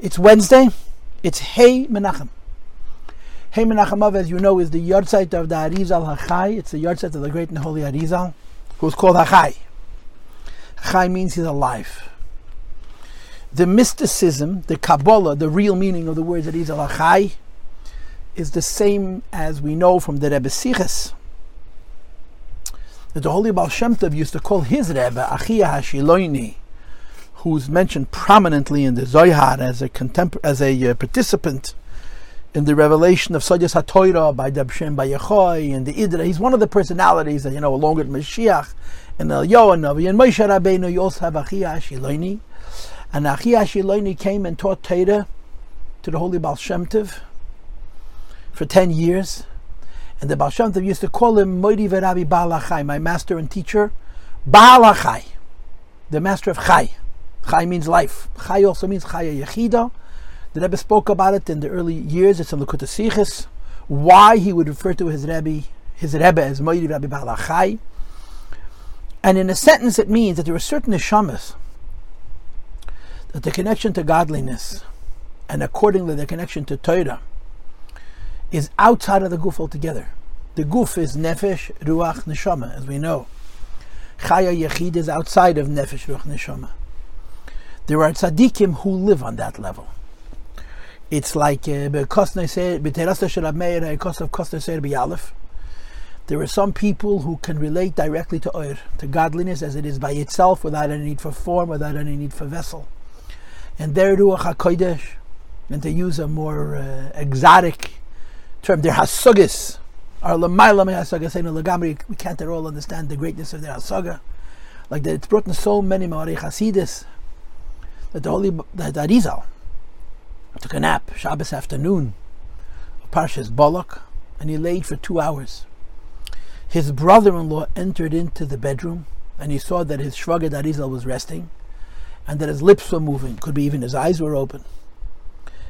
It's Wednesday. It's Hey Menachem. Hey Menachem as you know, is the yahrzeit of the Arizal Hachai. It's the yahrzeit of the great and holy Arizal, who's called Hachai. Hachai means he's alive. The mysticism, the Kabbalah, the real meaning of the words Arizal Hachai, is the same as we know from the Rebbe Siches. That the holy Baal Shem Tov used to call his Rebbe Achia Hashiloini who's mentioned prominently in the Zohar as a contempor- as a uh, participant in the revelation of Sodias HaTorah by Dabshem by Yehoy and the Idra. He's one of the personalities that, you know, along with Mashiach and El Yoanavi and Moshe Rabbeinu, you also have Achia Ashiloni. And Achia Ashiloni came and taught Torah to the Holy Baal Shem Tov for 10 years. And the Baal Shem Tov used to call him Moidi Verabi Baal Achai, my master and teacher, Baal Achai, the master of Chai. Chai means life. Chai also means Chaya Yechida. The Rebbe spoke about it in the early years. It's in Likkutei Sichos. Why he would refer to his Rebbe, his Rebbe as Moedi Rabbi Balachai. And in a sentence, it means that there are certain neshamas that the connection to godliness, and accordingly the connection to Torah, is outside of the guf altogether. The guf is nefesh, ruach, neshama, as we know. Chaya Yechid is outside of nefesh, ruach, neshama. There are tzaddikim who live on that level. It's like uh, there are some people who can relate directly to oir, to godliness as it is by itself, without any need for form, without any need for vessel. And their ruach hakodesh, and to use a more uh, exotic term, their hasugis are lamaila hasagas We can't at all understand the greatness of their hasaga. Like that, it's brought in so many Maorei Hasidis that the holy that Arizal took a nap Shabbos afternoon, Parshas Balak, and he laid for two hours. His brother-in-law entered into the bedroom, and he saw that his shvagad Arizal was resting, and that his lips were moving. Could be even his eyes were open.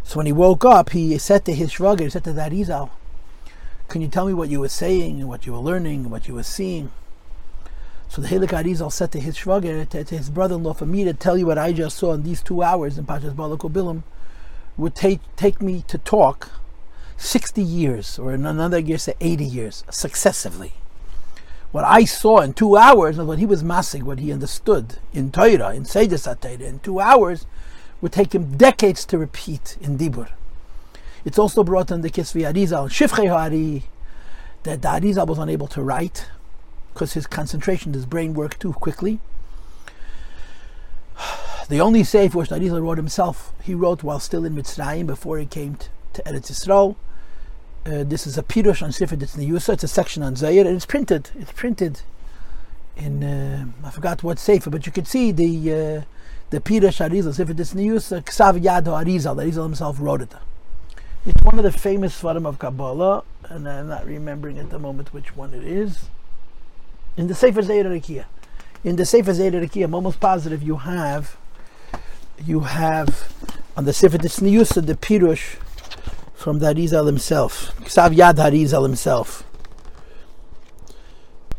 So when he woke up, he said to his shvagad, he said to that Arizal, "Can you tell me what you were saying and what you were learning and what you were seeing?" So the Helik Arizal said to his shvager, to, to, his brother-in-law, for me to tell you what I just saw in these two hours in Pashas Balak Bilam would take take me to talk 60 years, or in another year, say 80 years, successively. What I saw in two hours, what he was massing, what he understood in Torah, in Seder Torah, in two hours, would take him decades to repeat in Dibur. It's also brought in the Kisvi Arizal, Shifchei Hari, that the Arizal was unable to write because his concentration, his brain worked too quickly. The only sefer which Arizal wrote himself, he wrote while still in Mitzrayim before he came to, to Eretz Yisrael. Uh, this is a pirush on Sefer Ditzniusa. It's a section on Zayir, and it's printed. It's printed in uh, I forgot what sefer, but you can see the uh, the pirush Arizal Sefer Ditzniusa uh, Ksav Yado Arizal. Arizal himself wrote it. It's one of the famous Svarim of Kabbalah, and I'm not remembering at the moment which one it is in the Sefer Zeir Rikia. In the Sefer Zeir Rikia, I'm almost positive you have you have on the Sefer Tzniusa the Pirush from the Arizal himself, Ksav Yad Harizal himself.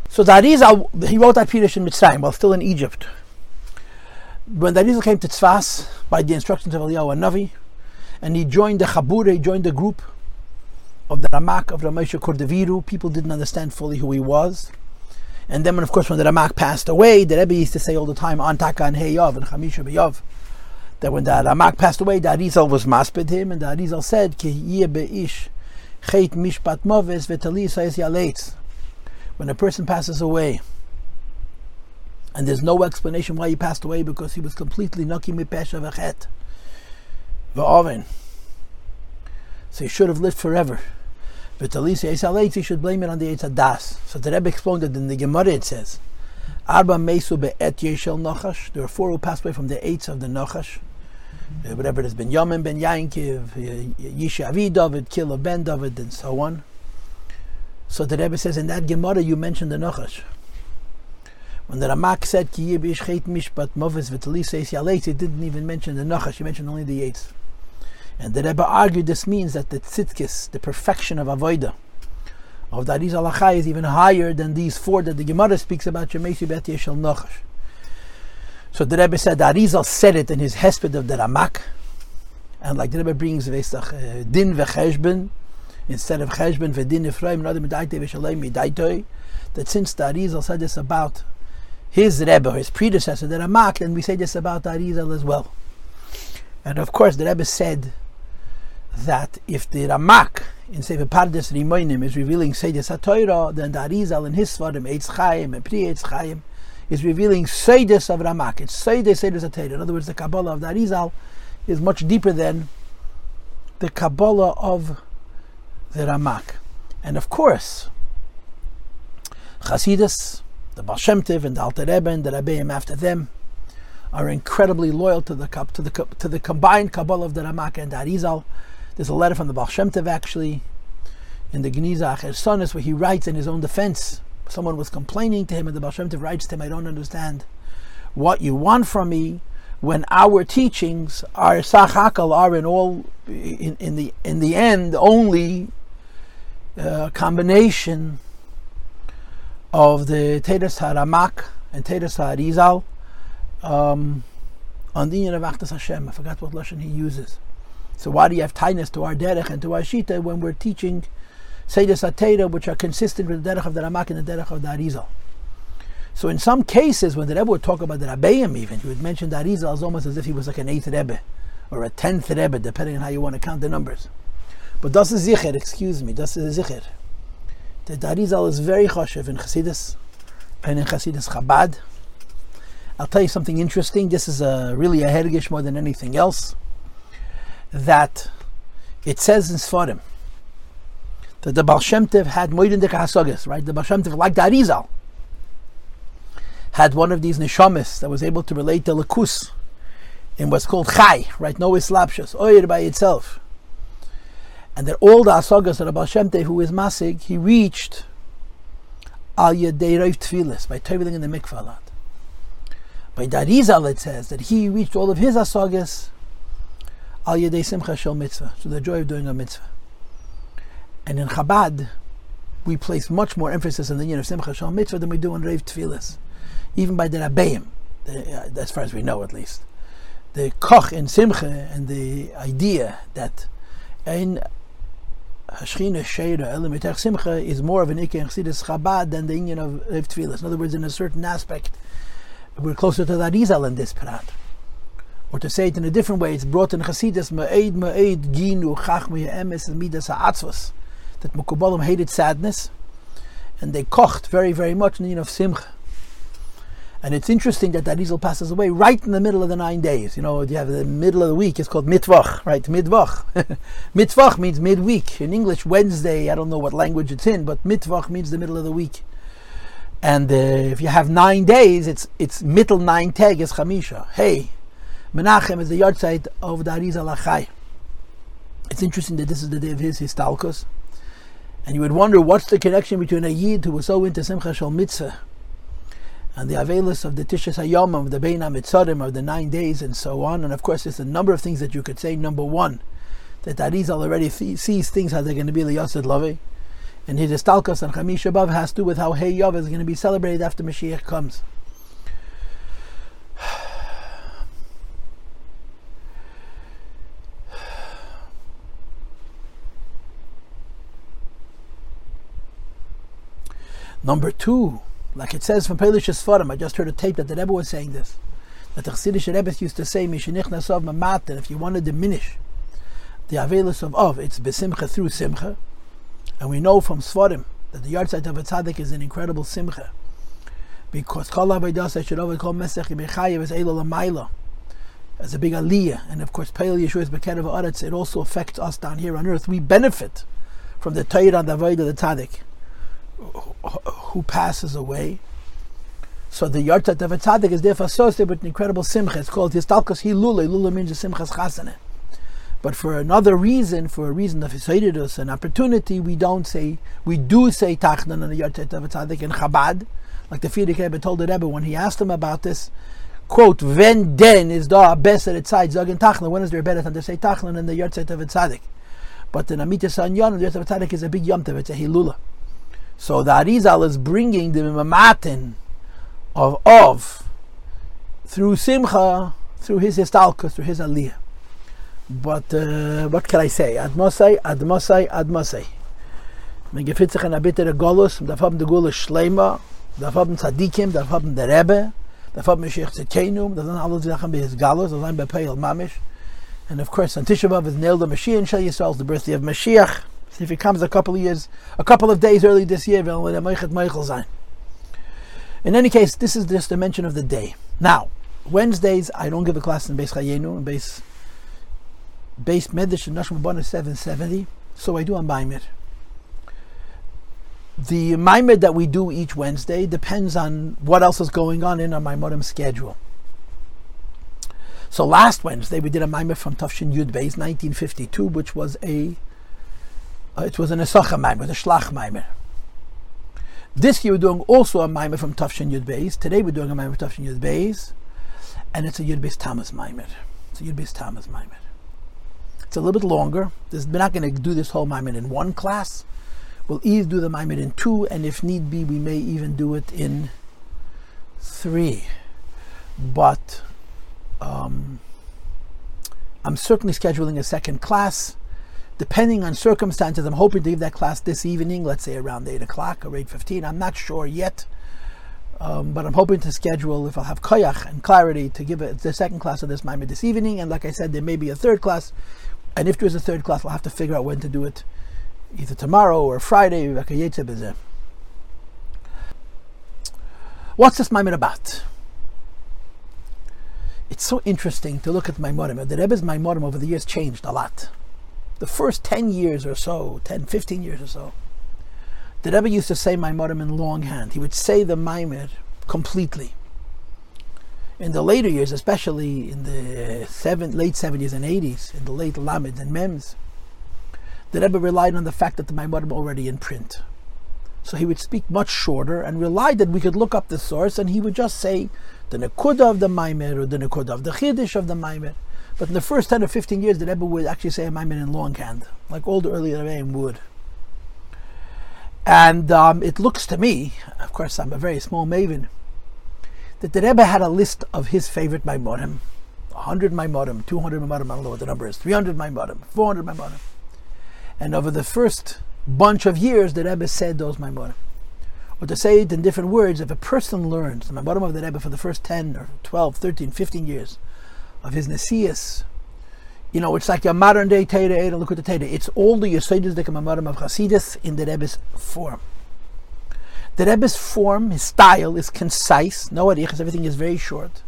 So the Arizal, he wrote that Pirush in Mitzrayim while still in Egypt. When the Arizal came to Tzfas by the instructions of Eliyahu Navi, and he joined the Chabure, he joined the group of the Ramak of Ramesha Kordeviru. People didn't understand fully who he was. And then, of course, when the Ramak passed away, the Rebbe used to say all the time, Antaka and Heyov and Chamisha B'Yov, that when the Ramak passed away, the Arizal was masped him, and the Arizal said, Ki be'ish chet mishpat moves v'tali When a person passes away, and there's no explanation why he passed away because he was completely naki mipesha v'chet v'oven. So he should have lived forever. But Talisa Esaleit, you should blame it on the Das. So the Rebbe explained that in the Gemara it says, Arba Mesu be'et Yeshel Nochash. There are four who passed away from the eights of the Nochash. Uh, whatever it has been, Yamin ben Yankiv, uh, Avi David, Kilo ben David, and so on. So the Rebbe says in that Gemara you mentioned the Nochash. When the Ramak said Ki Yibish Chet Mishpat Movis V'Talisa Esaleit, he didn't even mention the Nochash, he mentioned only the eights. And the Rebbe argued this means that the tzidkis, the perfection of avodah, of the Arizal Achai is even higher than these four that the Gemara speaks about, Shemeshi Bet Yeshel Nochash. So the Rebbe said, the Arizal said it in his Hesped of the Ramak, and like the Rebbe brings Vesach, uh, Din Vecheshben, instead of Cheshben Vedin Ephraim, Nadim Medaite Veshalem Medaitoi, that since the Arizal said this about his Rebbe, his predecessor, the Ramak, and we say this about Arizal as well. And of course, the Rebbe said that if the Ramak in Sefer Pardes Rimoinim is revealing Seydis HaTorah, then the Arizal in his Svarim, Eitz Chaim and Pri Eitz Chaim, is revealing Seydis of Ramak. It's Seydis Seydis HaTorah. In other words, the Kabbalah of the Arizal is much deeper than the Kabbalah of the Ramak. And of course, Chasidus, the Baal Shem Tov and the Alter Rebbe and the Rebbeim after them, are incredibly loyal to the to the to the combined Kabbalah of the Ramak and the Arizal. There's a letter from the Baal Shem Tov actually in the Geniza Acher Sonis where he writes in his own defense. Someone was complaining to him, and the Baal Shem Tov writes to him, "I don't understand what you want from me when our teachings are sachakal are in all in, in the in the end only a uh, combination of the Teres Haramak and Teres Harizal um, on the of Achtas Hashem. I forgot what lashon he uses. So why do you have tightness to our derech and to our shita when we're teaching Seidas Atera, which are consistent with the derech of the Ramak and the derech of the Arizal? So in some cases, when the Rebbe would talk about the Rabbeim even, he would mention the Arizal as almost as if he was like an eighth Rebbe or a tenth Rebbe, depending on how you want to count the numbers. But das is Zicher, excuse me, das is Zicher. The Darizal is very choshev in Chassidus and in Chassidus Chabad. I'll tell you something interesting. This is a, really a hergish more than anything else. That it says in Sfarim that the Baal Shem Tov had Moedin Hasagas, right? The Baal Shem Tov, like the had one of these neshamis that was able to relate to Lakus in what's called Chai, right? No Islapshas, Oyer by itself. And that all the Asagas the Baal Shem who is Masig, he reached Al Yedei Tfilis, by toiling in the mikvah lot. By Darizal it says that he reached all of his asagas al yedei simcha shel mitzvah, to the joy of doing a mitzvah. And in Chabad, we place much more emphasis on the union of simcha shel mitzvah than we do on reiv tefillas, even by the rabbeim, uh, as far as we know at least. The koch in simcha and the idea that in Hashchina Sheira Elim Simcha is more of an Ikke and Chassidus Chabad than the union of Reiv Tfilas. In other words, in a certain aspect, we're closer to the Arizal in this prat. Or to say it in a different way, it's brought in Chasidus, Ma'ed, Ma'ed, Ginu, Chachmi, Emes, and Midas Ha'atzvos, that Mukubalim hated sadness, and they kocht very, very much in the of Simcha. And it's interesting that Arizal passes away right in the middle of the nine days. You know, you have the middle of the week, it's called Mitvach, right? Mitvach. mitvach means midweek. In English, Wednesday, I don't know what language it's in, but Mitvach means the middle of the week. And uh, if you have nine days, it's it's middle nine tag is chamisha. Hey, Menachem is the yahrzeit of the Achai. It's interesting that this is the day of his histalkos. And you would wonder what's the connection between a Yid who was so into Simcha Shal Mitzvah and the Avelis of the Tishas Hayom, of the Bein HaMitzarim, of the nine days, and so on. And of course, there's a number of things that you could say. Number one, that Arizal already sees things how they're going to be the Yosef Lovei. And his Istalkas and Chamish Abav has to do with how Hey Yov is going to be celebrated after Mashiach comes. Number two, like it says from Polish Sfarim, I just heard a tape that the Rebbe was saying this, that the Chassidish Rebbe used to say, Mishinich of Mamat, if you want to diminish the Avelis of Ov, it's Besimcha through Simcha, and we know from Sfarim that the yahrzeit of a tzaddik is an incredible simcha. Because Kol should always call Mesech Eila Lamaila, as a big aliyah. And of course, Peil Yeshua is Bekerev Aretz, it also affects us down here on earth. We benefit from the Torah and the Avodah of the tzaddik who passes away. So the yahrzeit of a tzaddik is therefore associated with an incredible simcha. It's called Histalkas Hilula. Hilula means the simchas chasana. But for another reason, for a reason of Hisaididus, an opportunity, we don't say, we do say Tachnan on the Yartet of a Tzaddik in Chabad, like the Frierdiker Rebbe told the Rebbe when he asked him about this, quote, When den is da beser at side Zagin Tachnan, when is there better than to say Tachnan in the Yartet of a Tzaddik? But the Amitas Anyan, the Yartet of a Tzaddik is a big Yom it's a Hilula. So the Arizal is bringing the Mamatin of of through Simcha, through his Histalkus, through his Aliyah. But uh, what can I say? Admosai, Admosai, Admosai. Man gefällt sich ein bittere Golus, darf haben die Golus Schleima, darf haben Tzadikim, darf haben der Rebbe, darf haben Mashiach Tzedkenu, das sind alle Sachen bei his Galus, das sind bei Peil Mamish. And of course, on Tisha B'Av is nailed the Mashiach, Shal Yisrael, the birthday of Mashiach. If it comes a couple of years, a couple of days early this year. In any case, this is just a mention of the day. Now, Wednesdays, I don't give a class in Beis Chayenu, in Beis, Beis Medish, and Nashma 770, so I do on Baimir. The Maimed that we do each Wednesday depends on what else is going on in our Maimodim schedule. So last Wednesday we did a Maimed from Tafshin Yud Beis 1952, which was a it was an Esacha Maimed, a Shlach Maimed. This year we're doing also a Maimed from Tafshin Yud Beis. Today we're doing a Maimed from Tafshin Yud Beis, and it's a Yud Beis Tamas Maimed. It's a Yud Beis Tamas Maimed. It's a little bit longer. This, we're not going to do this whole Maimed in one class. We'll either do the Maimed in two, and if need be, we may even do it in three. But um, I'm certainly scheduling a second class. Depending on circumstances, I'm hoping to give that class this evening, let's say around 8 o'clock or 8.15. I'm not sure yet. Um, but I'm hoping to schedule, if I'll have koyach and clarity, to give it the second class of this Maimed this evening. And like I said, there may be a third class. And if there's a third class, we'll have to figure out when to do it either tomorrow or Friday. What's this Maimed about? It's so interesting to look at Maimorim. The Rebbe's Maimorim over the years changed a lot. The first 10 years or so, 10, 15 years or so, the Rebbe used to say Maimorim in longhand. He would say the Maimir completely. In the later years, especially in the seven, late 70s and 80s, in the late Lamids and Mems, the Rebbe relied on the fact that the Maimorim were already in print. So he would speak much shorter and relied that we could look up the source and he would just say the Nekuda of the Maimer or the Nekuda of the Chiddush of the Maimer. But in the first 10 or 15 years, the Rebbe would actually say a Maimer in longhand, like all the early Rebbeim would. And um, it looks to me, of course, I'm a very small maven, that the Rebbe had a list of his favorite Maimorim 100 Maimorim, 200 Maimorim, I don't know what the number is, 300 Maimorim, 400 Maimorim. And over the first bunch of years, the Rebbe said those Maimorim. Or to say it in different words, if a person learns the Maimorim of the Rebbe for the first 10 or 12, 13, 15 years of his Nesias, you know, it's like a modern day Teira, eh, look at the Teira. It's all the Yesodis, the Maimorim of Hasidus in the Rebbe's form. The Rebbe's form, his style is concise, no arichas, everything is very short,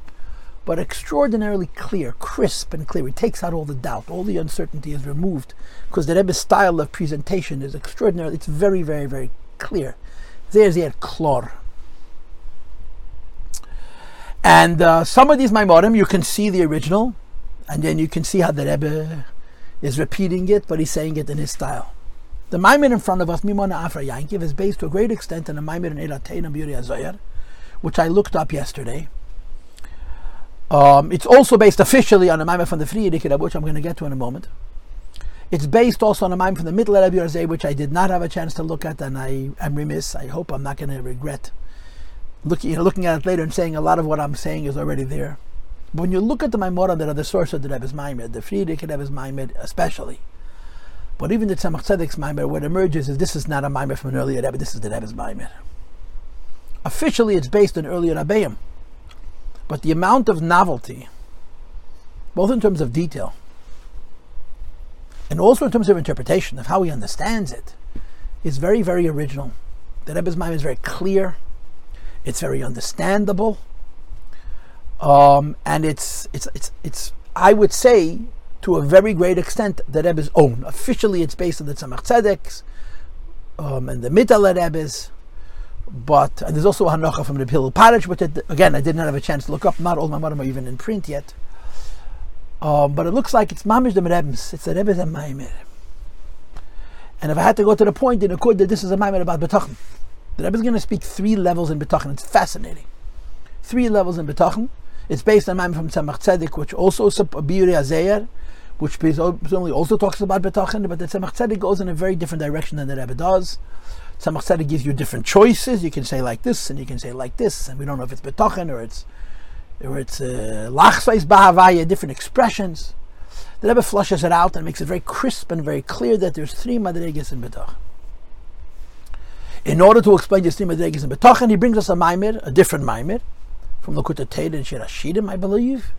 but extraordinarily clear, crisp and clear. It takes out all the doubt, all the uncertainty is removed, because the Rebbe's style of presentation is extraordinary. It's very, very, very clear. There's the klor. And uh, some of these Maimorim, you can see the original, and then you can see how the Rebbe is repeating it, but he's saying it in his style. The Maimon in front of us, Mimona Afra Yankiv, is based to a great extent on the Maimon in Elatein Beauty Azoyer, which I looked up yesterday. Um, it's also based officially on a Maimon from the Frierdiker, which I'm going to get to in a moment. It's based also on a Maimon from the Middle Rebbe Yerzeh, which I did not have a chance to look at, and I am remiss. I hope I'm not going to regret looking, you know, looking at it later and saying a lot of what I'm saying is already there. But when you look at the Maimorim that are the source of the Rebbe's Maimed, the Frierdiker Rebbe's Maimed especially, but even the Tzemach Tzedek's Maimer, what emerges is this is not a Maimer from an earlier Rebbe, this is the Rebbe's Maimer. Officially, it's based on earlier Rebbeim, but the amount of novelty, both in terms of detail and also in terms of interpretation of how he understands it, is very, very original. The Rebbe's Maimer is very clear, it's very understandable, um, and it's, it's, it's, it's, I would say, to a very great extent the Rebbe's own. Officially, it's based on the Tzemach Tzedek's um, and the Mittal Rebbe's. But and there's also a Hanocha from the Hillel Parish, which it, again I did not have a chance to look up. Not all my Marim are even in print yet. Um, but it looks like it's Mamish the Rebbe's. It's the Rebbe's and Maimer. And if I had to go to the point in could that this is a Maimer about Betachin, the Rebbe is going to speak three levels in Betachin. It's fascinating. Three levels in Betachin. It's based on Maimer from Tzemach Tzedek, which also Biuri Azeyer, which presumably also talks about Betachin, but the Tzemach Tzedek goes in a very different direction than the Rebbe does. Tzemach Tzedek gives you different choices. You can say like this, and you can say like this, and we don't know if it's betochen or it's or it's lachsais uh, bahavaya, different expressions. The Rebbe flushes it out and makes it very crisp and very clear that there's three madrigas in betochen. In order to explain three madrigas in betochen, he brings us a maimer, a different maimer, from the Kuta Teda and Shirashidim, I believe,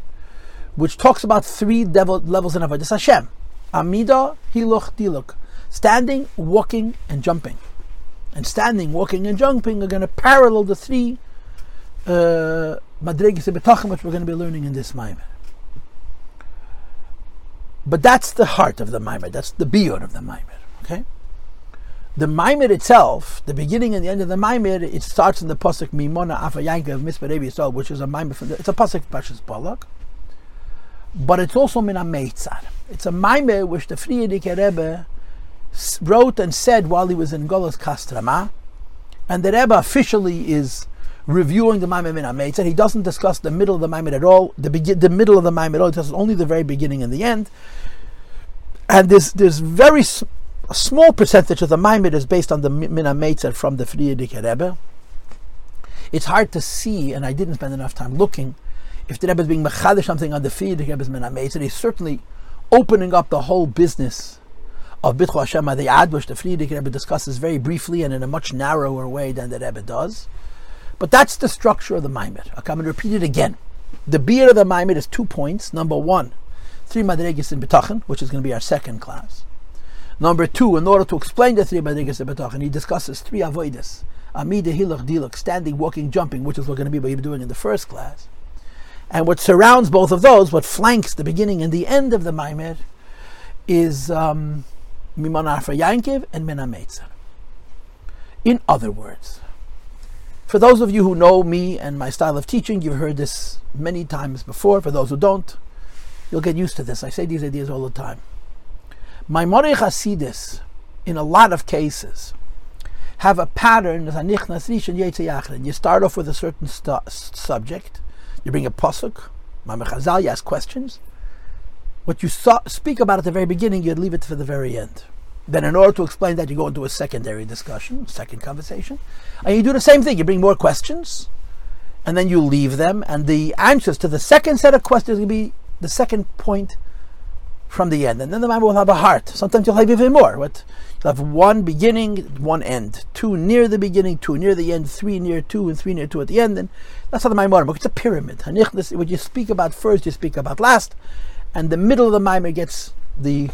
which talks about three levels in Avodah Hashem. Amida, Hiluch, Diluk. Standing, walking, and jumping. And standing, walking, and jumping are going to parallel the three uh, madrigas uh, which we're going to be learning in this Maimer. But that's the heart of the Maimer. That's the biur of the Maimer. Okay? The Maimer itself, the beginning and the end of the Maimer, it starts in the pasuk Mimona Afayanka of Mispar Yisrael, which is a the, it's a pasuk Pashas Balak, but it's also Min Meitzar. It's a Maimer which the Frierdiker Rebbe wrote and said while he was in Golos Kostroma, and the Rebbe officially is reviewing the Maimon Min HaMeitzah. He doesn't discuss the middle of the Maimon at all. The begin, the middle of the Maimon at all. He discusses only the very beginning and the end. And there's there's very a small percentage of the Maimon is based on the Min HaMeitzah from the Frierdiker Rebbe. It's hard to see, and I didn't spend enough time looking, if the Rebbe is being mechadish something on the Frierdiker Rebbe's Min HaMeitzah. He's certainly opening up the whole business of Bitchu Hashem the Ad, which the Frierdiker Rebbe discusses very briefly and in a much narrower way than the Rebbe does. But that's the structure of the Maimed. I'll come and repeat it again. The beer of the Maimed is two points. Number one, three Madrigas in Betachin, which is going to be our second class. Number two, in order to explain the three Madrigas in Betachin, he discusses three avoidas. Amida, Hilach, Dilach, standing, walking, jumping, which is what we're going to be doing in the first class. And what surrounds both of those, what flanks the beginning and the end of the Maimed, is um, Mimanar for Yankiv and Menametzer. In other words, for those of you who know me and my style of teaching, you've heard this many times before. For those who don't, you'll get used to this. I say these ideas all the time. Maimonic Hasidis, in a lot of cases, have a pattern. And you start off with a certain stu- subject. You bring a pasuk. Chazal, you ask questions. What you saw, speak about at the very beginning, you leave it for the very end. Then, in order to explain that, you go into a secondary discussion, second conversation, and you do the same thing. You bring more questions, and then you leave them, and the answers to the second set of questions will be the second point from the end. And then the man will have a heart. Sometimes you'll have even more. What you'll have one beginning, one end, two near the beginning, two near the end, three near two, and three near two at the end. And that's how the Maimon works. It's a pyramid. What you speak about first, you speak about last, and the middle of the Maimon gets the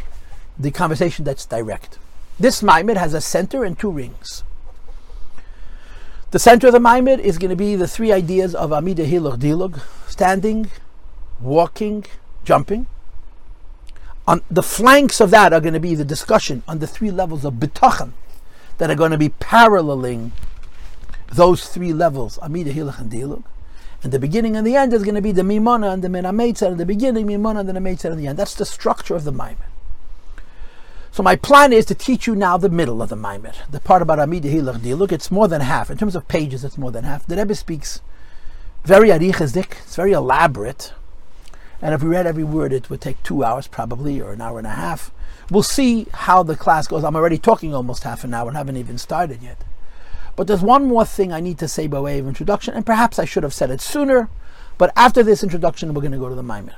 the conversation that's direct. This Maimid has a center and two rings. The center of the Maimid is going to be the three ideas of Amida Hilug Dilug standing, walking, jumping. On the flanks of that are going to be the discussion on the three levels of Bitachan that are going to be paralleling those three levels, Amida Hilug and Dilug. And the beginning and the end is going to be the Mimona and the Menametzer, and the beginning, Mimona and the Menametzer, and the end. That's the structure of the Maimid. So my plan is to teach you now the middle of the Maimer, the part about Amida Hilach Look, it's more than half. In terms of pages, it's more than half. The Rebbe speaks very arichazdik, it's very elaborate. And if we read every word, it would take two hours probably, or an hour and a half. We'll see how the class goes. I'm already talking almost half an hour and haven't even started yet. But there's one more thing I need to say by way of introduction, and perhaps I should have said it sooner, but after this introduction, we're going to go to the Maimer.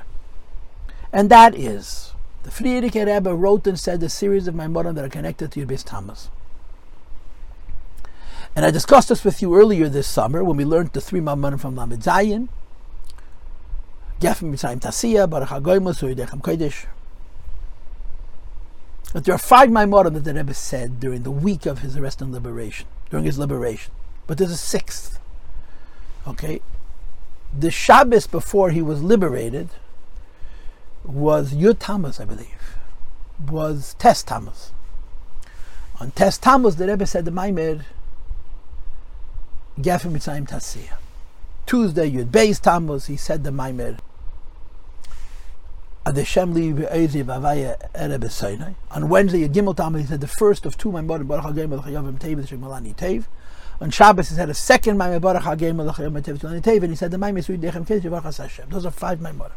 And that is the Frierdiker Rebbe wrote and said a series of Maimonim that are connected to your base Tammuz. And I discussed this with you earlier this summer when we learned the three Maimonim from Lamed Zayin, Gefim Mitzrayim Tasiya, Baruch HaGoymus, Uydechem Kodesh. But there are five Maimonim that the Rebbe said during the week of his arrest and liberation, during his liberation. But there's a sixth. Okay? The Shabbos before he was liberated, was Yud Tammuz, I believe, was Tes Tammuz. On Tes Tammuz, the Rebbe said the Maimer, Gefim Mitzayim Tasiyah. Tuesday, Yud Beis Tammuz, he said the Maimer, on Wednesday, Yud Gimel Tammuz, he said the first of two Maimer, Baruch HaGeim Melech Tev, Shemalani Tev. On Shabbos, he said a second Maimer, Baruch HaGeim Melech Tev, and he said the Maimer, Sui Dechem Kedesh, Baruch HaShem. Those are five Maimer.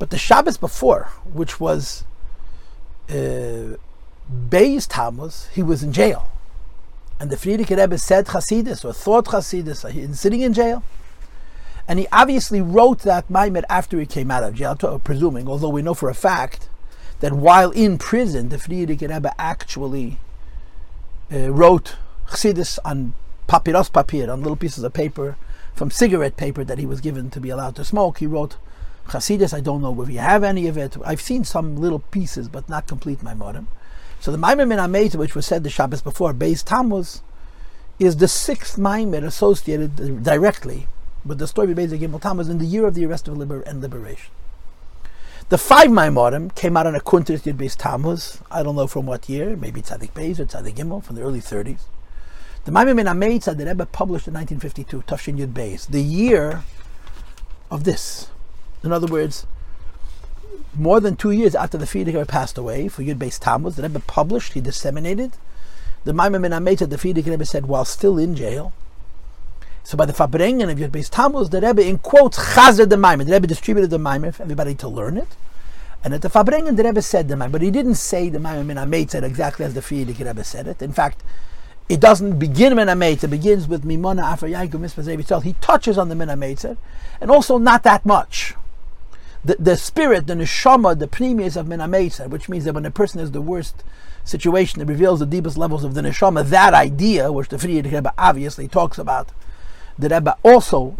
But the Shabbos before, which was uh, Beis Tammuz, he was in jail. And the Frierdiker Rebbe said Chasidus or thought Chasidus uh, sitting in jail. And he obviously wrote that Maimed after he came out of jail, presuming, although we know for a fact that while in prison, the Frierdiker Rebbe actually uh, wrote Chassidus on papyrus papier, on little pieces of paper, from cigarette paper that he was given to be allowed to smoke. He wrote Chassidus. I don't know if you have any of it. I've seen some little pieces, but not complete my. So the Maimer Min Ameta, which was said the Shabbos before, based Tammuz, is the sixth Maimer associated directly with the story of Beis Gimel Tammuz in the year of the arrest of liber- and liberation. The five Maimorim came out on a Kuntres Yud Beis Tammuz. I don't know from what year, maybe Tzadik Beis or Tzadik Gimel from the early 30s. The Maimon Min Ameitza that Rebbe published in 1952, Tafshin Yud Beis, the year of this. In other words, more than two years after the Frierdiker passed away, for Yud Beis Tammuz, the Rebbe published, he disseminated. The Maimon Min Ameitza, the Frierdiker Rebbe said, while still in jail, so by the Fabrengen of Yud Beis Tammuz, the Rebbe in quotes Chazer the Maimon. The Rebbe distributed the Maimon for everybody to learn it. And at the Fabrengen, the Rebbe said the Maimon, but he didn't say the Maimon Min said exactly as the Frierdiker Rebbe said it. In fact, it doesn't begin Min it begins with Mimona Afar Yankum Mispah He touches on the Min Ameitza, and also not that much. The, the spirit, the neshama, the pneumius of Min Ameitza, which means that when a person is the worst situation, it reveals the deepest levels of the neshama, that idea, which the Frierdiker Rebbe obviously talks about, the Rebbe also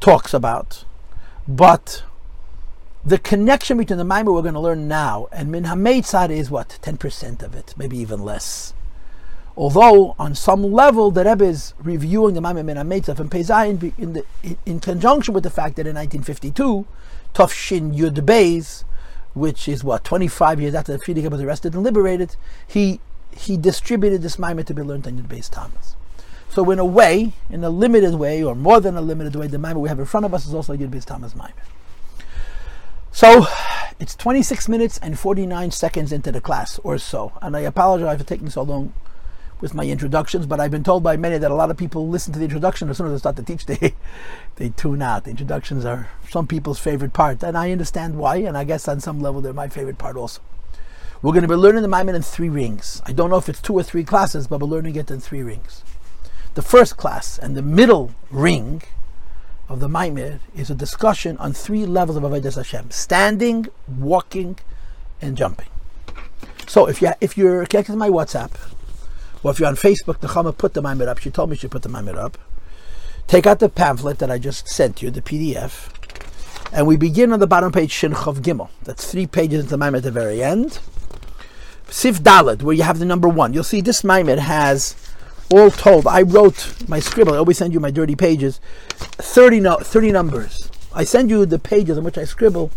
talks about, but the connection between the Maimah we're going to learn now and Min HaMeitzad is what? 10% of it, maybe even less. Although on some level the Rebbe is reviewing the Maimah Min HaMeitzad from Peizayin in, the, in conjunction with the fact that in 1952, Tufshin Yud which is what, 25 years after the Frierdiker was arrested and liberated, he he distributed this Maimah to be learned on Yud Beis Tammuz. So in a way, in a limited way, or more than a limited way, the Maimah we have in front of us is also Yud Beis Tammuz Maimah. So it's 26 minutes and 49 seconds into the class or so. And I apologize for taking so long with my introductions, but I've been told by many that a lot of people listen to the introduction as soon as I start to teach, they they tune out. The introductions are some people's favorite part, and I understand why. And I guess on some level they're my favorite part also. We're going to be learning the Maimon in three rings. I don't know if it's two or three classes, but we're learning it in three rings. The first class and the middle ring of the Maimir is a discussion on three levels of Avodah Hashem: standing, walking, and jumping. So if you if you're connected to my WhatsApp, or if you're on Facebook, the Chama put the Maimir up. She told me she put the Maimir up. Take out the pamphlet that I just sent you, the PDF, and we begin on the bottom page Shinchov Gimel. That's three pages into the Maimir at the very end. Sif Dalad, where you have the number one. You'll see this Maimir has all told, I wrote my scribble. I always send you my dirty pages. 30, no, 30 numbers. I send you the pages on which I scribble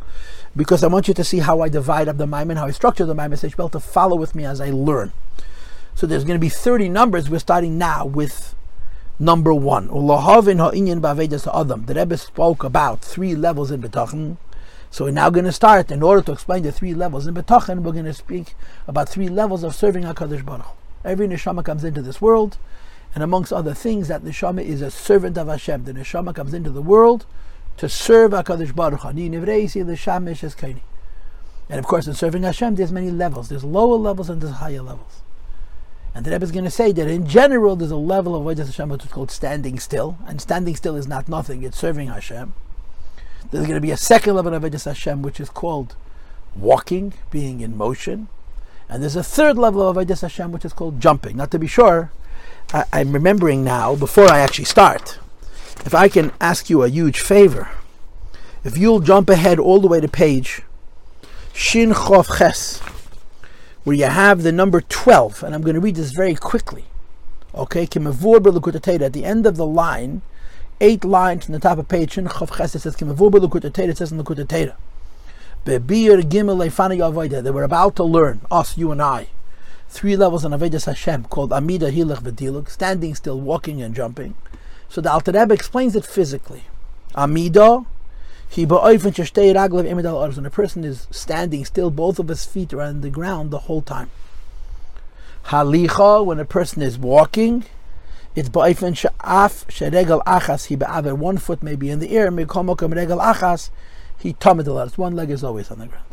because I want you to see how I divide up the Maimon, how I structure the Maimon, so you to follow with me as I learn. So there's going to be 30 numbers. We're starting now with number one. The Rebbe spoke about three levels in B'tachin. So we're now going to start, in order to explain the three levels in B'tachin, we're going to speak about three levels of serving HaKadosh Baruch Every neshama comes into this world, and amongst other things, that neshama is a servant of Hashem. The neshama comes into the world to serve Hakadosh Baruch Hu. And of course, in serving Hashem, there's many levels. There's lower levels and there's higher levels. And the Rebbe is going to say that in general, there's a level of Avodah Hashem which is called standing still, and standing still is not nothing; it's serving Hashem. There's going to be a second level of Avodah Hashem which is called walking, being in motion. And there's a third level of Avodah Hashem which is called jumping. Not to be sure, I, I'm remembering now, before I actually start, if I can ask you a huge favor, if you'll jump ahead all the way to page Shin Chof Ches, where you have the number 12, and I'm going to read this very quickly. Okay, at the end of the line, eight lines from the top of page Shin Chof Ches, it says it says in the they were about to learn, us, you and I, three levels in Avedis Hashem called Amida, Hilach, V'diluk, standing still, walking and jumping. So the Alter Rebbe explains it physically. Amida, he when a person is standing still, both of his feet are on the ground the whole time. Halicha, when a person is walking, it's he. One foot may be in the air, achas he tamid a. One leg is always on the ground.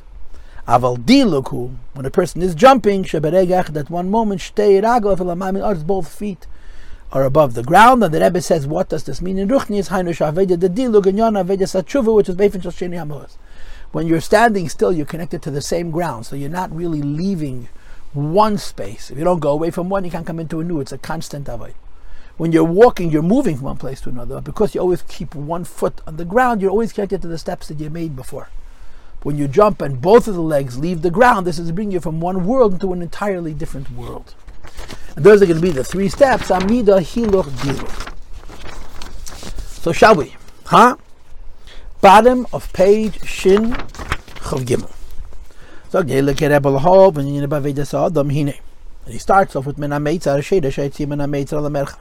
Aval when a person is jumping, sheberegach, that one moment shtei both feet are above the ground. And the Rebbe says, what does this mean? In Ruchni is Hainush Aveda the Dilug and Yon Aveda Satshuva, which is Beifin Shosheni Hamoas. When you're standing still, you're connected to the same ground, so you're not really leaving one space. If you don't go away from one, you can't come into a new. It's a constant avoid. When you're walking, you're moving from one place to another. Because you always keep one foot on the ground, you're always connected to the steps that you made before. When you jump and both of the legs leave the ground, this is bringing you from one world into an entirely different world. And those are going to be the three steps. Amida, Hiluch, Diluch. So shall we? Huh? Bottom of page Shin Chav Gimel. So and. And he starts off with Menameitza Sheda Shaitzim Menameitza Lamercha.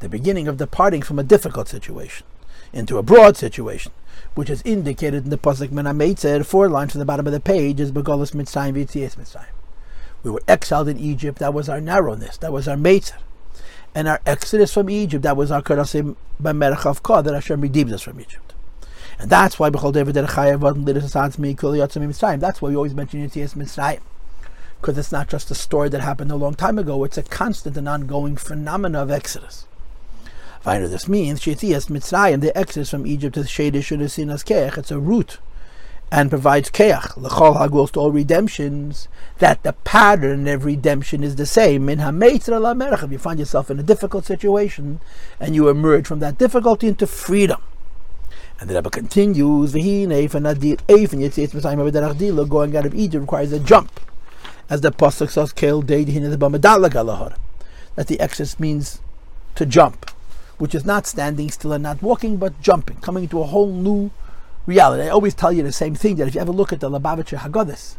The beginning of departing from a difficult situation into a broad situation, which is indicated in the Pasuk Menameitza, four lines from the bottom of the page, is Begolus Mitzrayim V'Tzias Mitzrayim. We were exiled in Egypt. That was our narrowness. That was our Meitzer. And our exodus from Egypt, that was our Karasim of that Hashem redeemed us from Egypt. And that's why Bechol David Mitzrayim. That's why we always mention Yitzias Mitzrayim. Because it's not just a story that happened a long time ago, it's a constant and ongoing phenomena of Exodus. What this means, Yitzias Mitzrayim, the Exodus from Egypt to Shadish Sinas Keach, it's a root and provides keach l'chol hagos to all redemptions. That the pattern of redemption is the same. In hameitra lamerach, if you find yourself in a difficult situation and you emerge from that difficulty into freedom. And the Rebbe continues, going out of Egypt requires a jump. As the Pasuk says, that the exodus means to jump, which is not standing still and not walking, but jumping, coming to a whole new reality. I always tell you the same thing that if you ever look at the Lubavitcher Haggadis,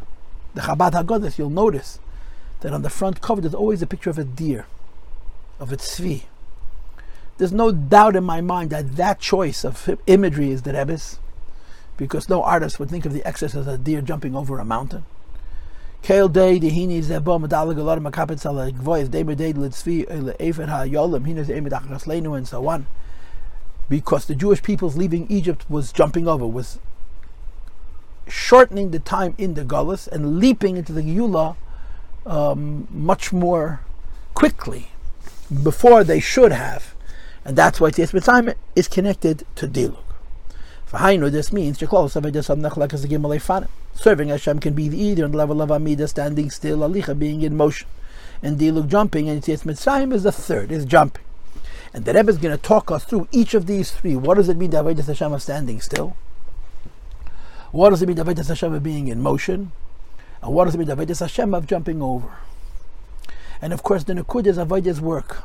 the Chabad Haggadis, you'll notice that on the front cover there's always a picture of a deer, of a tzvi. There's no doubt in my mind that that choice of imagery is the Rebbe's, because no artist would think of the Exodus as a deer jumping over a mountain. Kael day a lot of ala day litzvi ele efer ha hinas emedach raslenu and so on because the Jewish people's leaving Egypt was jumping over, was shortening the time in the Gullus and leaping into the Geula um, much more quickly before they should have. And that's why Tzitz Mitzrayim is connected to Dilug. V'hainu, this means. Serving Hashem can be either on the level of Amida, standing still, Alicha, being in motion, and Dilug, jumping, and Tzitz Mitzrayim is the third, is jumping. And the Rebbe is going to talk us through each of these three. What does it mean, David Hashem of standing still? What does it mean, David Hashem of being in motion? And what does it mean, David Hashem of jumping over? And of course, the Nukud is Avoid's work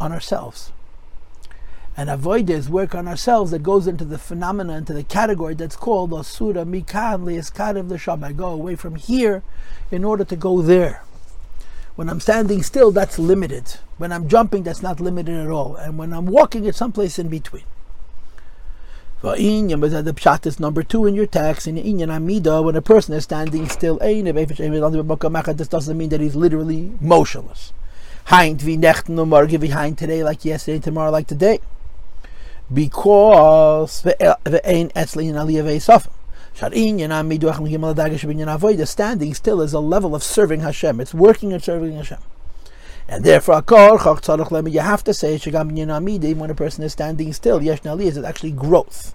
on ourselves. And Avoid's work on ourselves that goes into the phenomena, into the category that's called Asura Mikan Liaskadev L'Sham. I go away from here in order to go there. When I'm standing still, that's limited. When I'm jumping, that's not limited at all. And when I'm walking, it's someplace in between. The pshat is number two in your text. In inyan amida, when a person is standing still, this doesn't mean that he's literally motionless. Vi today like yesterday, tomorrow like today. Because the in standing still is a level of serving Hashem. It's working and serving Hashem. And therefore, you have to say, when a person is standing still, yesh is actually growth.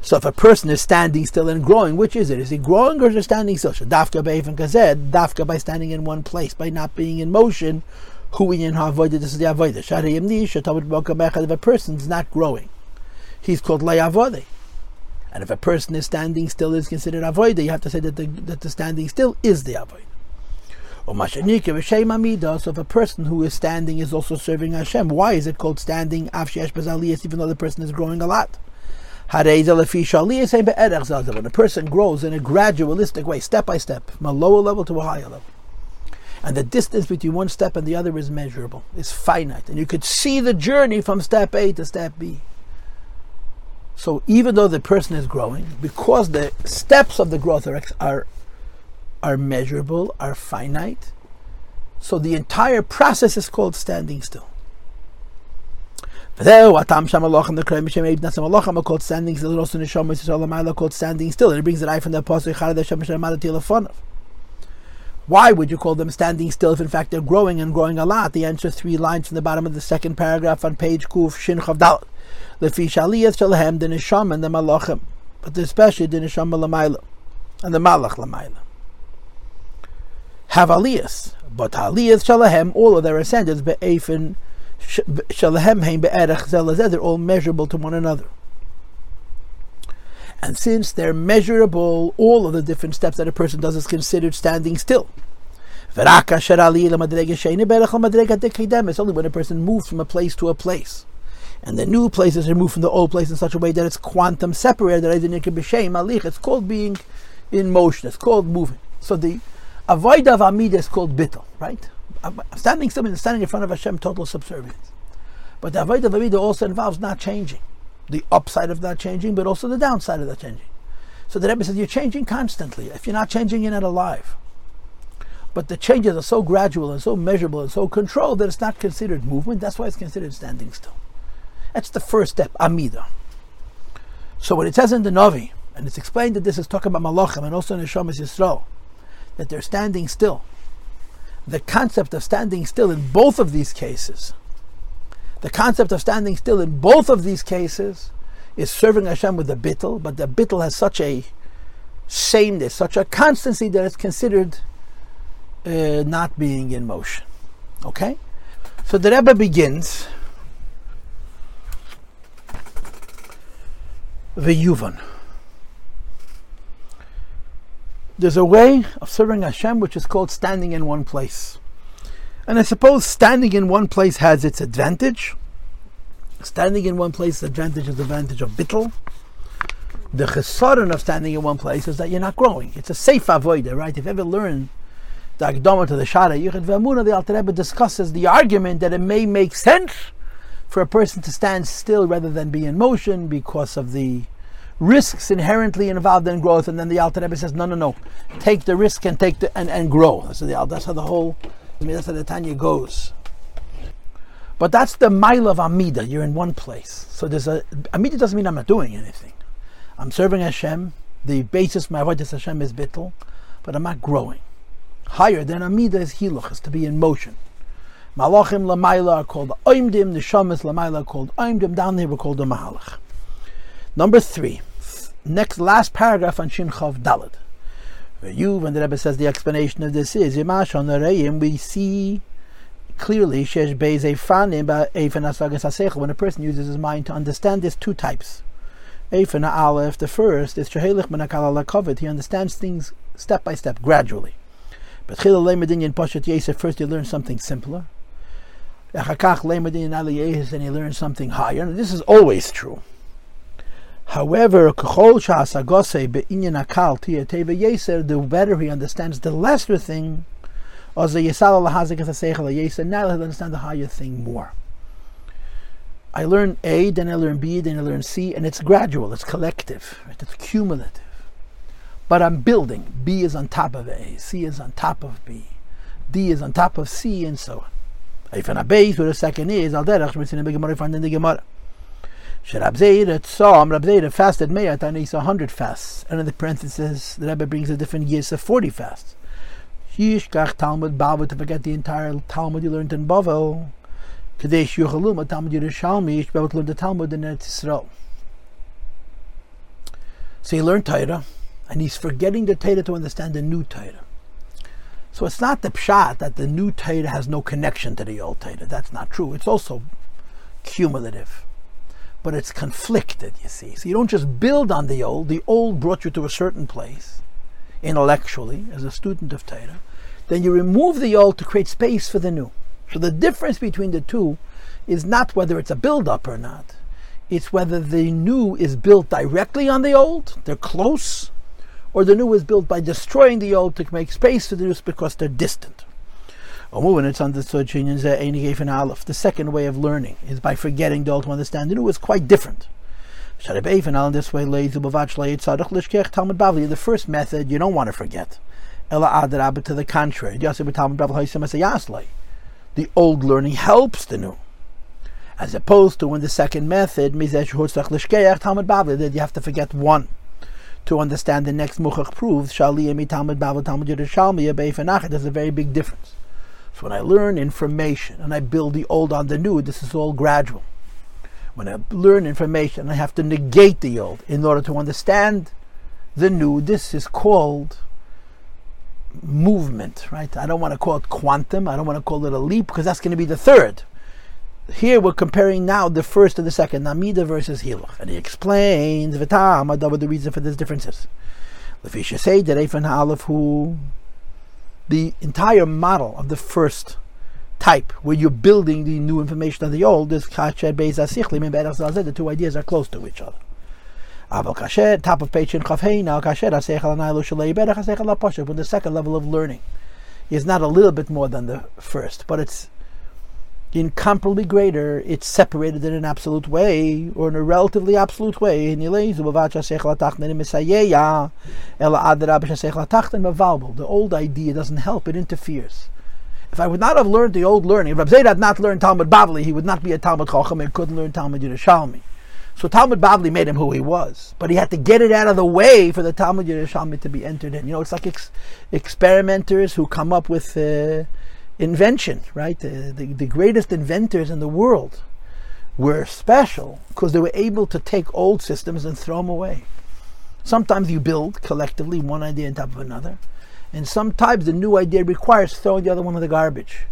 So if a person is standing still and growing, which is it? Is he growing or is he standing still? Dafka by standing in one place, by not being in motion, who in this is the avodah. If a person's not growing, he's called layavode. And if a person is standing still is considered avoid, you have to say that the, that the standing still is the avoid. So if a person who is standing is also serving Hashem, why is it called standing even though the person is growing a lot? When a person grows in a gradualistic way, step by step, from a lower level to a higher level. And the distance between one step and the other is measurable, is finite. And you could see the journey from step A to step B. So even though the person is growing, because the steps of the growth are, are, are measurable, are finite, so the entire process is called standing still. called standing still. Also, called standing still. It brings the eye from the apostle Why would you call them standing still if in fact they're growing and growing a lot? The answer three lines from the bottom of the second paragraph on page Kuf Shin Chavdal. Lefi Shaliyah Shalahem the Nisham and the Malachim, but especially the Nisham and the Malach Lamaila. Have aliyas, but aliyas shalahem, all of their ascendants, be'efin shalahem heim be'erech zelazeh, they're all measurable to one another. And since they're measurable, all of the different steps that a person does is considered standing still. It's only when a person moves from a place to a place. And the new places are moved from the old place in such a way that it's quantum separated. It's called being in motion. It's called moving. So the avoid of Amida is called bittel, right? Uh, standing still means standing in front of Hashem, total subservience. But the avoid of Amida also involves not changing the upside of that changing, but also the downside of that changing. So the Rebbe says you're changing constantly. If you're not changing, you're not alive. But the changes are so gradual and so measurable and so controlled that it's not considered movement. That's why it's considered standing still. That's the first step, Amida. So when it says in the Navi, and it's explained that this is talking about Malachim and also in Neshamas Yisrael, that they're standing still. The concept of standing still in both of these cases the concept of standing still in both of these cases is serving Hashem with the bittel, but the bittel has such a sameness, such a constancy that it's considered uh, not being in motion. Okay? So the Rebbe begins the Yuvan. There's a way of serving Hashem which is called standing in one place. And I suppose standing in one place has its advantage. Standing in one place, the advantage is the advantage of bittel. The chesaron of standing in one place is that you're not growing. It's a safe avoider, right? If you ever learn the Akdama to the Shara Yichud V'Amuna, the Alter Rebbe discusses the argument that it may make sense for a person to stand still rather than be in motion because of the risks inherently involved in growth. And then the Alter Rebbe says, no, no, no, take the risk and take the and, and grow. So the, that's how the whole that's how the Tanya goes. But that's the mile of Amida. You're in one place. So there's a Amida doesn't mean I'm not doing anything. I'm serving Hashem. The basis of my avodas Hashem is bittul, but I'm not growing. Higher than Amida is hiluch, is to be in motion. Malachim lamaila are called oimdim. The shamas lamaila are called oimdim. Down there we're called the mahalach. Number three. Next last paragraph on Shin Chav Dalad. You, when the Rebbe says the explanation of this is Yimash on the we see clearly Shesh Beis Eifanim Asagas when a person uses his mind to understand there's two types. Eifan Aleph, the first is Shehelich Menakal Alakovit, he understands things step by step, gradually. But Chil Lemedinyan Poshet Yesef, first he learns something simpler. Echakach Lemedinyan Aliyeh, and he learns something higher. And this is always true. However, the better he understands the lesser thing, now he'll understand the higher thing more. I learn A, then I learn B, then I learn C, and it's gradual, it's collective, right? it's cumulative. But I'm building. B is on top of A, C is on top of B, D is on top of C, and so on. If a base where the second is, I'll find in the Gemara. Sherabzeira Tzom, Rav Zeira fasted and he's 100 fasts. And in the parentheses, the Rebbe brings a different years of 40 fasts. Yishkach Talmud Bavel, to forget the entire Talmud you learned in Bavel. Kadesh Yuchalum, Talmud Yerushalmi, Yishbel to learn the Talmud in Eretz Yisrael. So he learned Torah, and he's forgetting the Torah to understand the new Torah. So it's not the pshat that the new Torah has no connection to the old Torah. That's not true. It's also cumulative but it's conflicted, you see. So you don't just build on the old. The old brought you to a certain place, intellectually, as a student of Torah. Then you remove the old to create space for the new. So the difference between the two is not whether it's a build-up or not. It's whether the new is built directly on the old, they're close, or the new is built by destroying the old to make space for the new because they're distant. When it's understood, The second way of learning is by forgetting the old to understand the new is quite different. In this way, the first method you don't want to forget. To the contrary, the old learning helps the new. As opposed to in the second method, that you have to forget one to understand the next Muchach proves, Shaliyah Talmud Bavel Talmud Yerushalmi Beifenachet, there's a very big difference. So when I learn information and I build the old on the new, this is all gradual. When I learn information, I have to negate the old in order to understand the new. This is called movement, right? I don't want to call it quantum. I don't want to call it a leap because that's going to be the third. Here we're comparing now the first and the second, Namida versus Hiluch. And he explains what the reason for these differences. Lefisha say that Eifan Aleph who the entire model of the first type, where you're building the new information on the old, is Kasher Beis The two ideas are close to each other. Aval kasher, top of page in Chafhei, now kasher, asechal anaylo shalei berach, asechal when the second level of learning is not a little bit more than the first, but it's incomparably greater, it's separated in an absolute way, or in a relatively absolute way. The old idea doesn't help, it interferes. If I would not have learned the old learning, if Rabbi had not learned Talmud Bavli, he would not be a Talmud Chacham and couldn't learn Talmud Yerushalmi. So Talmud Bavli made him who he was, but he had to get it out of the way for the Talmud Yerushalmi to be entered in. You know, it's like ex- experimenters who come up with uh, invention, right? Uh, the, the greatest inventors in the world were special because they were able to take old systems and throw them away. Sometimes you build collectively one idea on top of another, and sometimes the new idea requires throwing the other one in the garbage.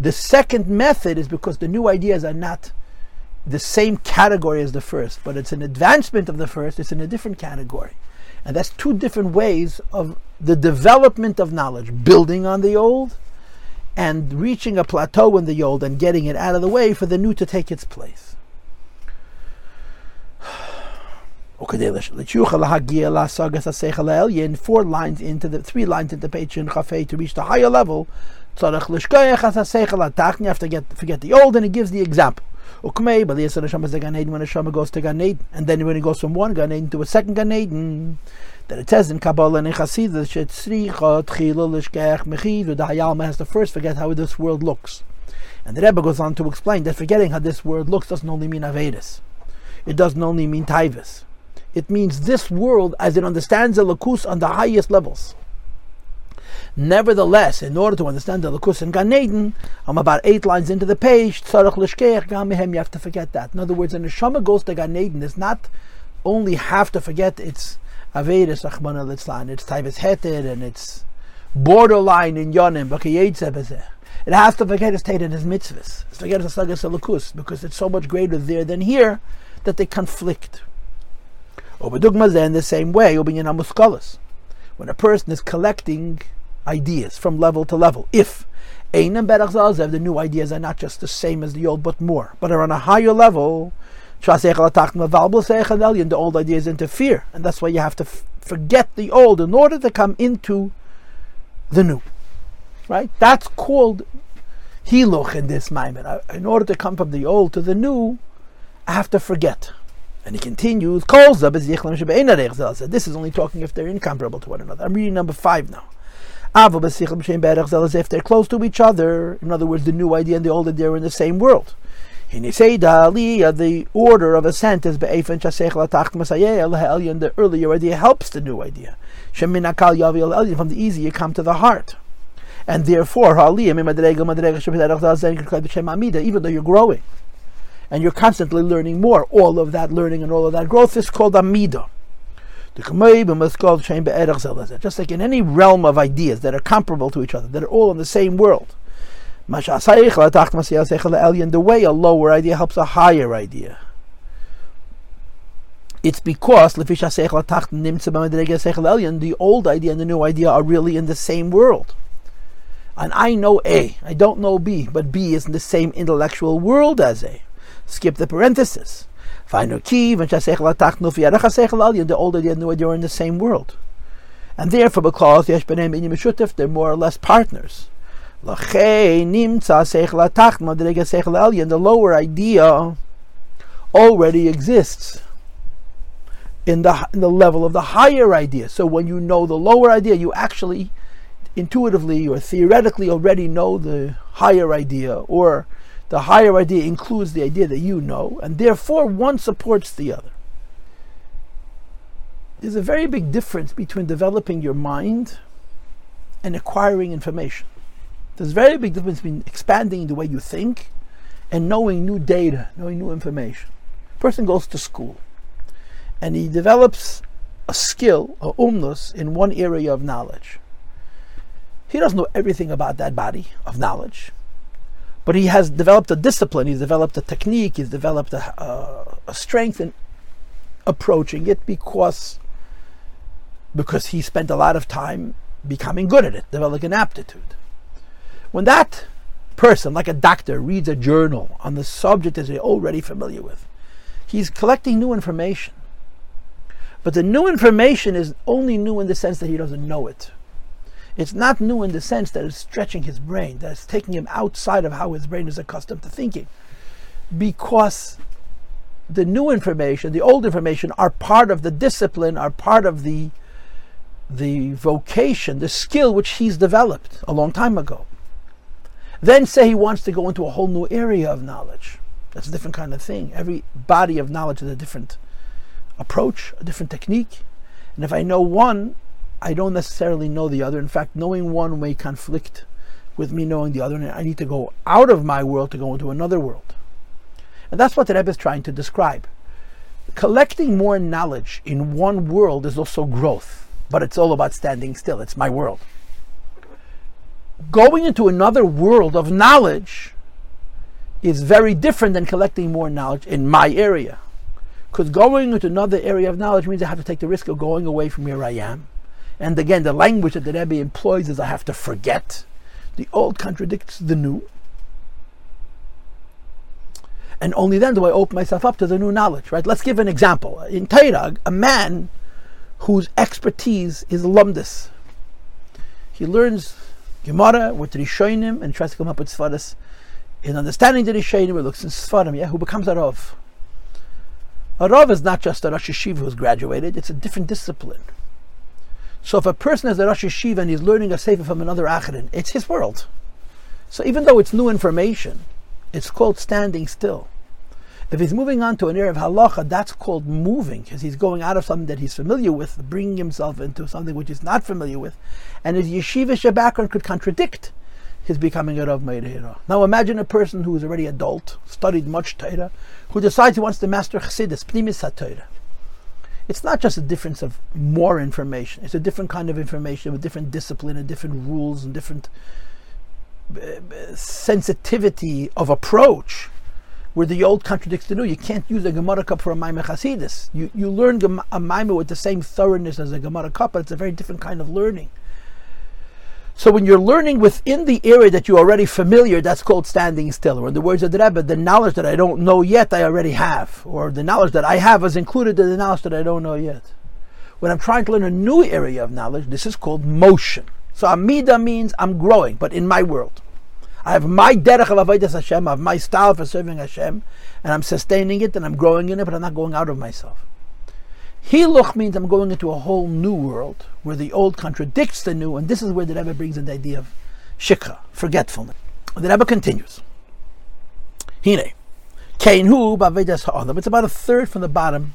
The second method is because the new ideas are not the same category as the first, but it's an advancement of the first, it's in a different category. And that's two different ways of the development of knowledge, building on the old and reaching a plateau in the old and getting it out of the way for the new to take its place. Four lines into the three lines into page in Chafei to reach the higher level, you have to get forget the old, and he gives the example. Ukmei, but the Eden when Neshama goes to Gan Eden. And then when he goes from one Gan Eden to a second Gan Eden, that it says in Kabbalah and in Chassidus, Shetzricha Tchila Lishkech Mechiv, the Hayalma has to first forget how this world looks. And the Rebbe goes on to explain that forgetting how this world looks doesn't only mean Avedis. It doesn't only mean Taivas. It means this world as it understands the Lakus on the highest levels. Nevertheless, in order to understand the Lakus in Gan Eden, I'm about eight lines into the page. Tzadok Lishkech Ganadin, you have to forget that. In other words, an neshama goes to Gan Eden is not only have to forget its Avedis Achman al its Taivas Heted and its borderline in Yonim, but it has to forget its Tate and its mitzvahs. It's forget its Sagas Lakus because it's so much greater there than here that they conflict. Obedugma in the same way, when a person is collecting ideas from level to level. If Einam Berach the new ideas are not just the same as the old, but more, but are on a higher level, the old ideas interfere, and that's why you have to f- forget the old in order to come into the new. Right? That's called hiluch in this moment. Uh, in order to come from the old to the new, I have to forget. And he continues, This is only talking if they're incomparable to one another. I'm reading number five now if they're close to each other. In other words, the new idea and the old idea are in the same world. Uh, the order of ascent is be'efin and the earlier idea helps the new idea. Shemina kal yavi From the easy you come to the heart. And therefore, even though you're growing and you're constantly learning more, all of that learning and all of that growth is called amida. Just like in any realm of ideas that are comparable to each other, that are all in the same world. The way a lower idea helps a higher idea. It's because the old idea and the new idea are really in the same world. And I know A, I don't know B, but B is in the same intellectual world as A. Skip the parenthesis. Final key, the older the newer you're in the same world. And therefore, because they're more or less partners. The lower idea already exists in the, in the level of the higher idea. So when you know the lower idea, you actually intuitively or theoretically already know the higher idea, or the higher idea includes the idea that you know, and therefore one supports the other. there's a very big difference between developing your mind and acquiring information. There's a very big difference between expanding the way you think and knowing new data, knowing new information. A person goes to school and he develops a skill, a umnus, in one area of knowledge. He doesn't know everything about that body of knowledge, but he has developed a discipline, he's developed a technique, he's developed a, a, a strength in approaching it because because he spent a lot of time becoming good at it, developing an aptitude. When that person, like a doctor, reads a journal on the subject that they're already familiar with, he's collecting new information. But the new information is only new in the sense that he doesn't know it. It's not new in the sense that it's stretching his brain, that it's taking him outside of how his brain is accustomed to thinking. Because the new information, the old information, are part of the discipline, are part of the the vocation, the skill which he's developed a long time ago. Then say he wants to go into a whole new area of knowledge. That's a different kind of thing. Every body of knowledge is a different approach, a different technique. And if I know one, I don't necessarily know the other. In fact, knowing one may conflict with me knowing the other, and I need to go out of my world to go into another world. And that's what the Rebbe is trying to describe. Collecting more knowledge in one world is also growth but it's all about standing still. It's my world. Going into another world of knowledge is very different than collecting more knowledge in my area. Because going into another area of knowledge means I have to take the risk of going away from where I am. And again, the language that the Rebbe employs is I have to forget. The old contradicts the new. And only then do I open myself up to the new knowledge, right? Let's give an example. In Torah, a man whose expertise is lumdus. He learns Gemara with Rishonim and tries to come up with Sfaras. In understanding the Rishonim, he looks in Sfarim, yeah, who becomes a Rav. A Rav is not just a Rosh Yeshiva who's graduated, it's a different discipline. So if a person is a Rosh Yeshiva and he's learning a Sefer from another Acharon, it's his world. So even though it's new information, it's called standing still. If he's moving on to an area of halacha, that's called moving, because he's going out of something that he's familiar with, bringing himself into something which he's not familiar with. And his yeshivish background could contradict his becoming a Rav Meir Now imagine a person who is already adult, studied much Torah, who decides he wants to master Chassidus, Pnimis HaTorah. It's not just a difference of more information. It's a different kind of information with different discipline and different rules and different uh, sensitivity of approach where the old contradicts the new. You can't use a Gemara kop for a Maimah. You, you learn a Maimah with the same thoroughness as a Gemara kop, but it's a very different kind of learning. So when you're learning within the area that you're already familiar, that's called standing still. Or in the words of the Rebbe, the knowledge that I don't know yet, I already have. Or the knowledge that I have is included in the knowledge that I don't know yet. When I'm trying to learn a new area of knowledge, this is called motion. So Amida means I'm growing, but in my world. I have my derech of avodas Hashem, I have my style for serving Hashem, and I'm sustaining it and I'm growing in it, but I'm not going out of myself. Hiluch means I'm going into a whole new world where the old contradicts the new, and this is where the Rebbe brings in the idea of shikha, forgetfulness. The Rebbe continues. Hine, Kainhu b'avedas ha'olam. It's about a third from the bottom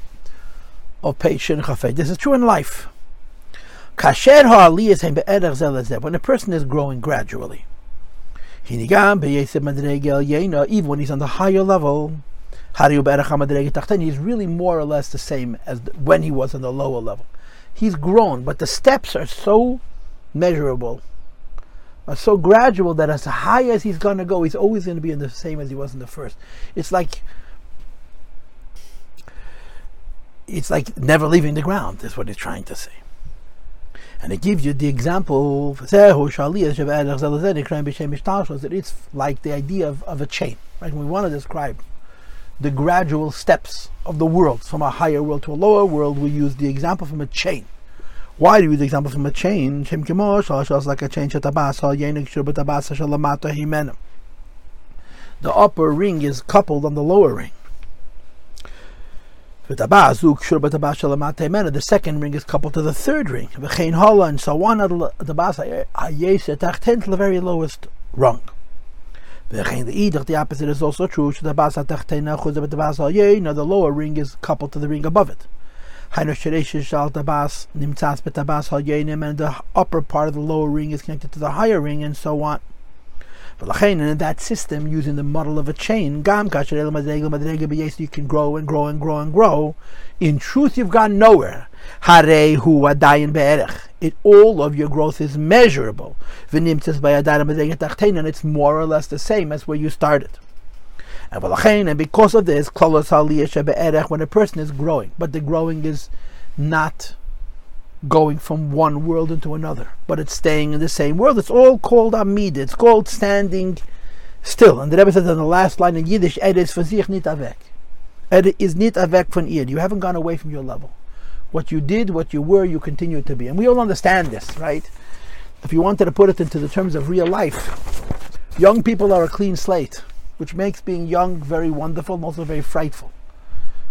of page Shin This is true in life. Kasher ha'aliyas When a person is growing gradually, even when he's on the higher level, he's really more or less the same as when he was on the lower level. He's grown, but the steps are so measurable, are so gradual that as high as he's going to go, he's always going to be in the same as he was in the first. It's like it's like never leaving the ground. Is what he's trying to say. And it gives you the example that it's like the idea of, of a chain. Right? We want to describe the gradual steps of the world from a higher world to a lower world, we use the example from a chain. Why do we use the example from a chain? like a chain the upper ring is coupled on the lower ring. The second ring is coupled to the third ring. And so on the very lowest rung. The opposite is also true. The lower ring is coupled to the ring above it. and the upper part of the lower ring is connected to the higher ring, and so on. And in that system, using the model of a chain, you can grow and grow and grow and grow. In truth, you've gone nowhere. It all of your growth is measurable. And it's more or less the same as where you started. And because of this, when a person is growing, but the growing is not going from one world into another, but it's staying in the same world. It's all called Amid. It's called standing still. And the Rebbe says in the last line in Yiddish, Ed is sich nit avek. Ed is nit avek von ihr. You haven't gone away from your level. What you did, what you were, you continue to be. And we all understand this, right? If you wanted to put it into the terms of real life, young people are a clean slate, which makes being young very wonderful and also very frightful,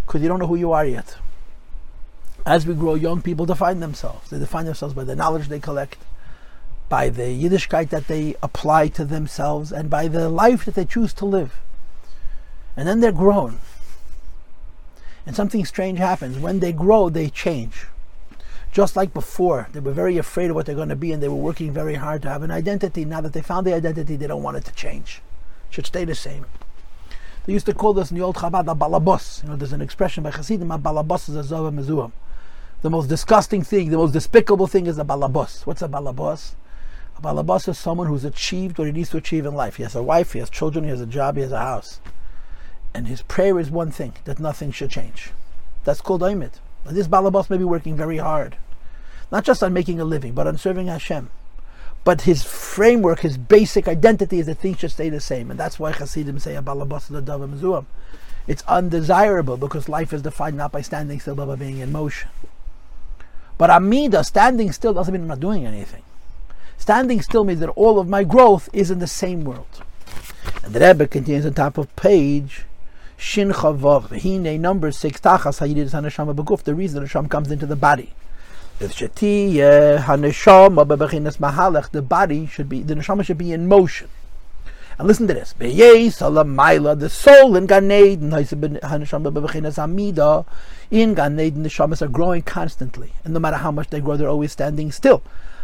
because you don't know who you are yet as we grow, young people define themselves. They define themselves by the knowledge they collect, by the Yiddishkeit that they apply to themselves, and by the life that they choose to live. And then they're grown. And something strange happens. When they grow, they change. Just like before, they were very afraid of what they're going to be and they were working very hard to have an identity. Now that they found the identity, they don't want it to change. It should stay the same. They used to call this in the old Chabad a balabos. You know, there's an expression by Hasidim, a balabos is a zova the most disgusting thing, the most despicable thing is a balabos. What's a balabos? A balabos is someone who's achieved what he needs to achieve in life. He has a wife, he has children, he has a job, he has a house. And his prayer is one thing, that nothing should change. That's called oimid. This balabos may be working very hard. Not just on making a living, but on serving Hashem. But his framework, his basic identity is that things should stay the same. And that's why Hasidim say a balabos is a It's undesirable because life is defined not by standing still, but by being in motion. But Amida, standing still, doesn't mean I'm not doing anything. Standing still means that all of my growth is in the same world. And the Rebbe continues on top of page Shin Chavav. Hine number six. Tachas Hayidis Haneshama Beguf. The reason the Neshama comes into the body. The body should be the neshama should be in motion. And listen to this. The soul in Gan Eden, in Gan the shamas are growing constantly. And no matter how much they grow, they're always standing still.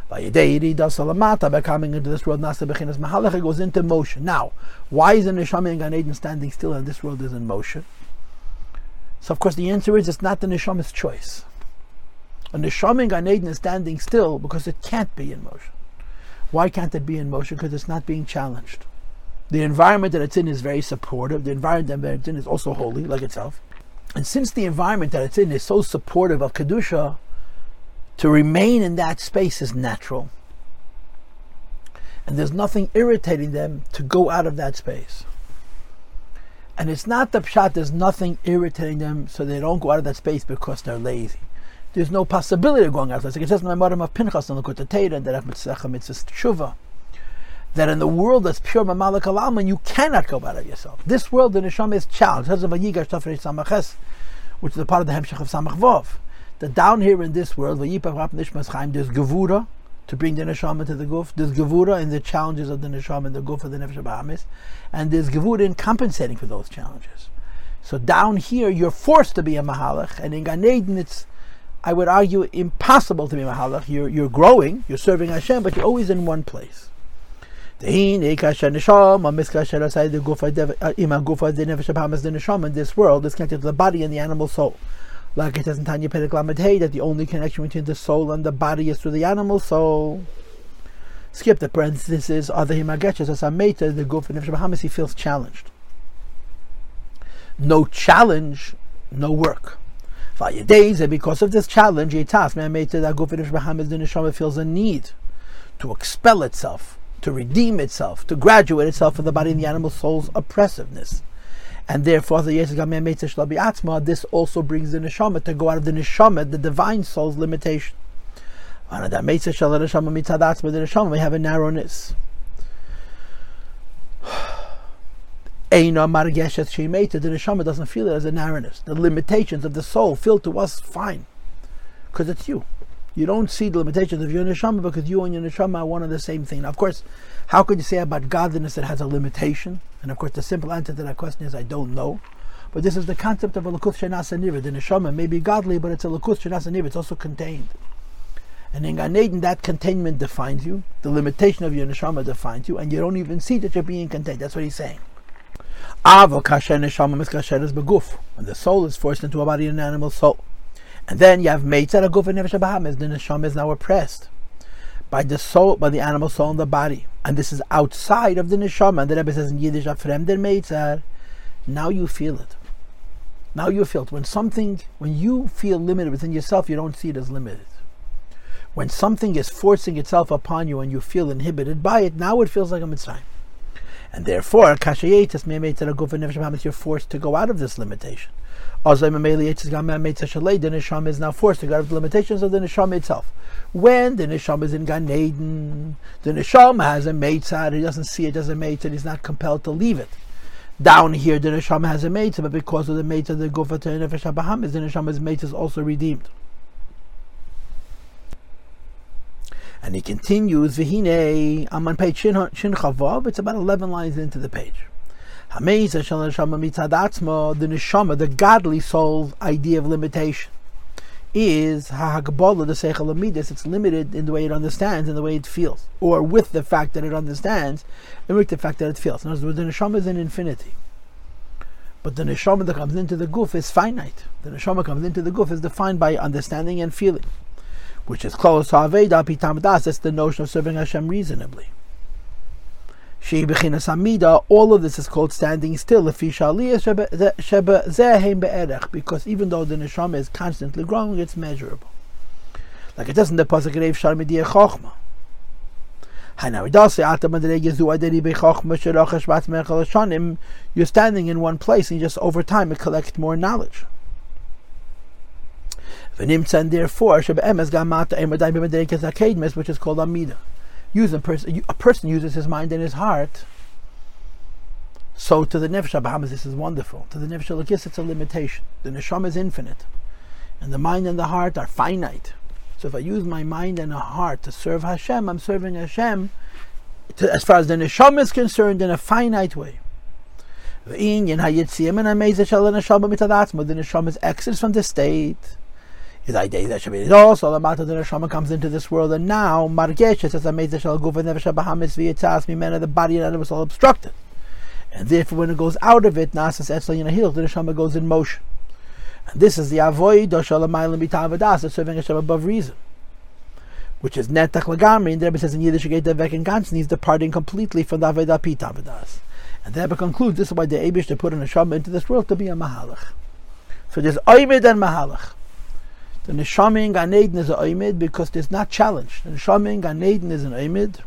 By coming into this world, Nasa goes into motion. Now, why is the neshama in Gan Eden standing still and this world is in motion? So, of course, the answer is it's not the neshama's choice. A neshama in Gan Eden is standing still because it can't be in motion. Why can't it be in motion? Because it's not being challenged. The environment that it's in is very supportive. The environment that it's in is also holy, like itself. And since the environment that it's in is so supportive of Kedusha, to remain in that space is natural. And there's nothing irritating them to go out of that space. And it's not the pshat, there's nothing irritating them so they don't go out of that space because they're lazy. There's no possibility of going out of that space. It says in the Maram of Pinchas and Lakota Teda that Mitzvah Mitzvah Tshuva that in the world that's pure Mamalik Alaman, you cannot go out of yourself. This world, the Neshama is challenged. Which is a part of the Hemshech of Samach Vov. That down here in this world, there's Gevura, to bring the Neshama to the Guf. There's Gevura in the challenges of the Neshama and the Guf of the Nefesh Bahamis. And there's Gevura in compensating for those challenges. So down here, you're forced to be a Mahalach, and in Gan Eden, it's, I would argue, impossible to be a Mahalach. You're, you're growing, you're serving Hashem, but you're always in one place. Eh, eh, in this world is connected to the body and the animal soul. Like it says in Tanya Hey, that the only connection between the soul and the body is through the animal soul. Skip the parentheses, other himagetches, as Ameta, the Guf and Nefesh he feels challenged. No challenge, no work. Eh, because of this challenge, the Guf and Nefesh feels a need to expel itself to redeem itself, to graduate itself from the body and the animal soul's oppressiveness. And therefore, the this also brings the neshama to go out of the neshama, the divine soul's limitation. The neshama may have a narrowness. The neshama doesn't feel it as a narrowness. The limitations of the soul feel to us fine, because it's you you don't see the limitations of your neshama because you and your neshama are one and the same thing. Now, of course, how could you say about godliness that has a limitation? And of course, the simple answer to that question is I don't know. But this is the concept of a lakuth shenasa. The neshama may be godly, but it's a lakuth shenasa. It's also contained. And in Gan Eden, that containment defines you. The limitation of your neshama defines you, and you don't even see that you're being contained. That's what he's saying. Avokasha Nishama Miskash is baguf. When the soul is forced into a body and an animal soul. And then you have Meitzar Aguf and Nefesh Bahamas. The neshama is now oppressed by the soul, by the animal soul in the body. And this is outside of the neshama. And the Rebbe says in Yiddish, Fremder Meitzar. Now you feel it. Now you feel it. When something, when you feel limited within yourself, you don't see it as limited. When something is forcing itself upon you and you feel inhibited by it, now it feels like a mitzvah. And therefore, you're forced to go out of this limitation. The neshama is now forced to go out of the limitations of the neshama itself. When the neshama is in Gan Eden, the neshama has a meitzad, he doesn't see it as a meitzad, he's not compelled to leave it. Down here, the neshama has a meitzad, but because of the meitzad, the gufa to nefesh the neshama's meitzad is also redeemed. And he continues, Vihine, I'm on page Shin, Chavav, it's about 11 lines into the page. The neshama, the godly soul's idea of limitation, is ha'hagbola the seichel amidus. It's limited in the way it understands and the way it feels, or with the fact that it understands, and with the fact that it feels. In other words, the neshama is an infinity, but the neshama that comes into the guf is finite. The neshama comes into the guf is defined by understanding and feeling which is close to Aveda Pitam that's the notion of serving Hashem reasonably. All of this is called standing still. Because even though the neshama is constantly growing, it's measurable. Like it doesn't the pasuk Chochma. You're standing in one place and just over time it collects more knowledge. And therefore, which is called Amida. Use a, person, a person uses his mind and his heart. So to the Nefesh Bahamas, this is wonderful. To the Nefesh Lakis, it's a limitation. The Neshama is infinite. And the mind and the heart are finite. So if I use my mind and a heart to serve Hashem, I'm serving Hashem to, as far as the Neshama is concerned in a finite way. The Neshama is exit from the state is idea that Shabbat is also the matter that Neshama comes into this world, and now Margesha says Amazing shall go for Nefesh Bahamis v'yitzas mimena the body and animal all obstructed, and therefore when it goes out of it, Nasas Etzla Yinahil, the Neshama goes in motion, and this is the Avoid Doshalamayim Bitavadas, serving Hashem above reason. Which is netach lagamri, and the Rebbe says in Yiddish, Devek and Gansen, he's departing completely from the Avodah Pitavadas. And the Rebbe concludes, this is why the Abish to put an Neshama into this world to be a Mahalach. So there's Oimid and Mahalach. The neshama in Gan Eden is an oimid because there's not challenge. The neshama in Gan Eden is an oimid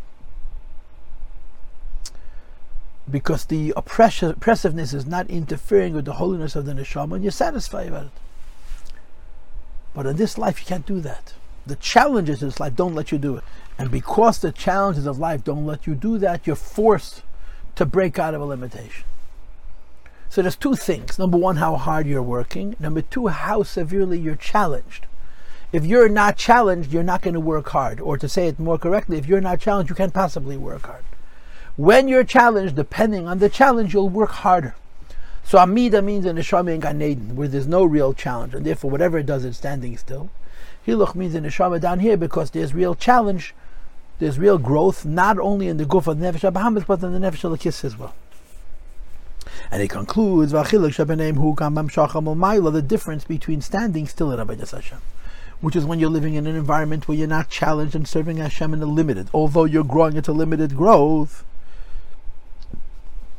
because the oppressiveness is not interfering with the holiness of the neshama, and you're satisfied about it. But in this life, you can't do that. The challenges of this life don't let you do it, and because the challenges of life don't let you do that, you're forced to break out of a limitation. So there's two things. Number one, how hard you're working. Number two, how severely you're challenged. If you're not challenged, you're not going to work hard. Or to say it more correctly, if you're not challenged, you can't possibly work hard. When you're challenged, depending on the challenge, you'll work harder. So Amida means in Neshama and Gan Eden, where there's no real challenge, and therefore whatever it does, it's standing still. Hiluch means in Neshama down here because there's real challenge, there's real growth, not only in the Guf of the Nefesh Bahamas, but in the Nefesh as well. And he concludes, the difference between standing still at Avodas Hashem, which is when you're living in an environment where you're not challenged and serving Hashem in a limited, although you're growing into limited growth.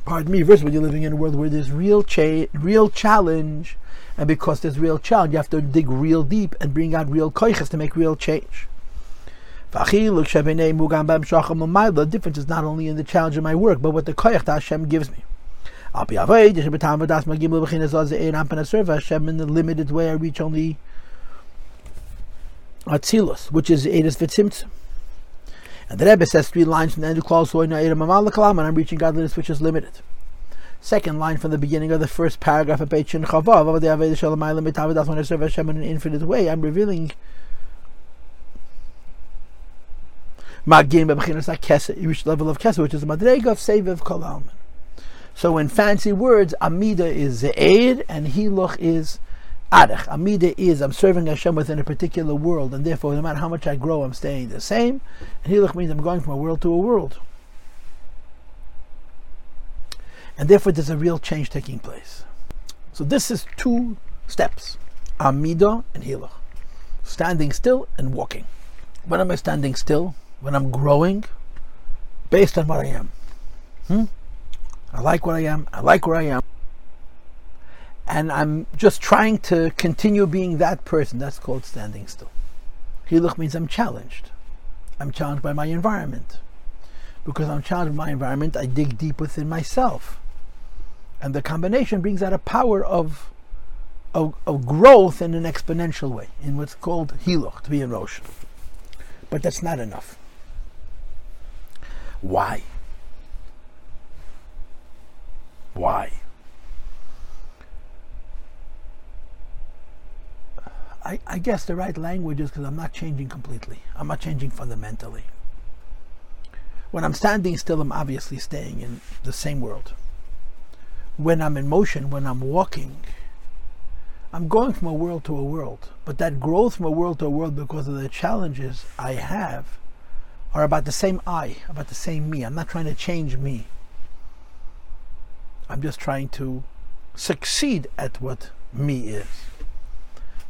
Pardon me, versus when you're living in a world where there's real cha- real challenge, and because there's real challenge, you have to dig real deep and bring out real koiches to make real change. The difference is not only in the challenge of my work, but what the koich that Hashem gives me. Avoid in the limited way I reach only Atzilus, which is Edis Vitzimtzim. And the Rebbe says three lines from the end of Klal Soy and I'm reaching godliness which is limited. Second line from the beginning of the first paragraph of Beit Shin Chavav, when I serve Hashem in an infinite way, I'm revealing Magim Bebechinas HaKesed, you reach the level of Kesed, which is the Madrega of Seviv Kol So in fancy words, Amida is Ze'er and Hiluch is Arech. Amida is I'm serving Hashem within a particular world, and therefore no matter how much I grow, I'm staying the same. And means I'm going from a world to a world. And therefore there's a real change taking place. So this is two steps. Amida and Hiluch. Standing still and walking. When am I standing still? When I'm growing based on what I am. Hmm? I like what I am. I like where I am. And I'm just trying to continue being that person. That's called standing still. Hiluch means I'm challenged. I'm challenged by my environment. Because I'm challenged by my environment, I dig deep within myself. And the combination brings out a power of, of, of growth in an exponential way, in what's called hiluch, to be in Rosh. But that's not enough. Why? Why? I, I guess the right language is because I'm not changing completely. I'm not changing fundamentally. When I'm standing still, I'm obviously staying in the same world. When I'm in motion, when I'm walking, I'm going from a world to a world. But that growth from a world to a world because of the challenges I have are about the same I, about the same me. I'm not trying to change me. I'm just trying to succeed at what me is.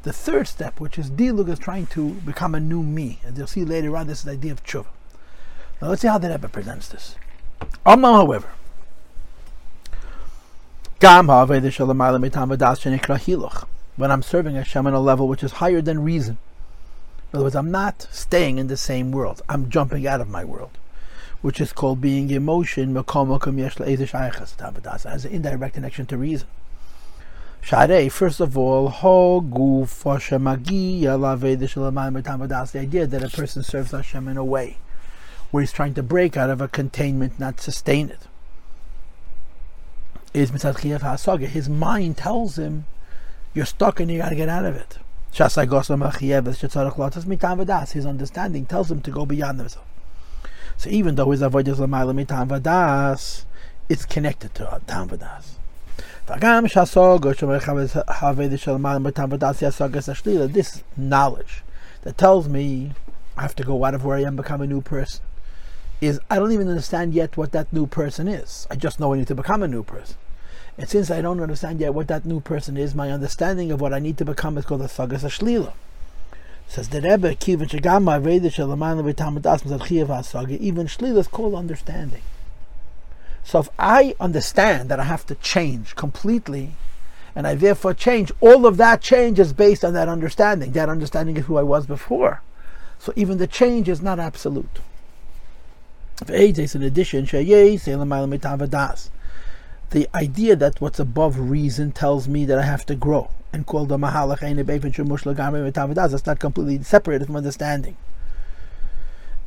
The third step, which is Dilug, is trying to become a new me. And you'll see later on this is the idea of tshuva. Now let's see how the Rebbe presents this. Amma, however, when I'm serving Hashem on a level which is higher than reason. In other words, I'm not staying in the same world. I'm jumping out of my world which is called being emotion, has an indirect connection to reason. Share, first of all, the idea that a person serves Hashem in a way where he's trying to break out of a containment, not sustain it. Is His mind tells him, you're stuck and you got to get out of it. His understanding tells him to go beyond himself. So even though his avodah is l'mayla mitam vadas, it's connected to tam vadas. This knowledge that tells me I have to go out of where I am, become a new person, is I don't even understand yet what that new person is. I just know I need to become a new person. And since I don't understand yet what that new person is, my understanding of what I need to become is called a sagas ashlila. Says the Rebbe, Shalaman HaSaga, even Shlila is called understanding. So if I understand that I have to change completely, and I therefore change, all of that change is based on that understanding. That understanding is who I was before. So even the change is not absolute. In addition, the idea that what's above reason tells me that I have to grow and called a mahalach That's not completely separated from understanding.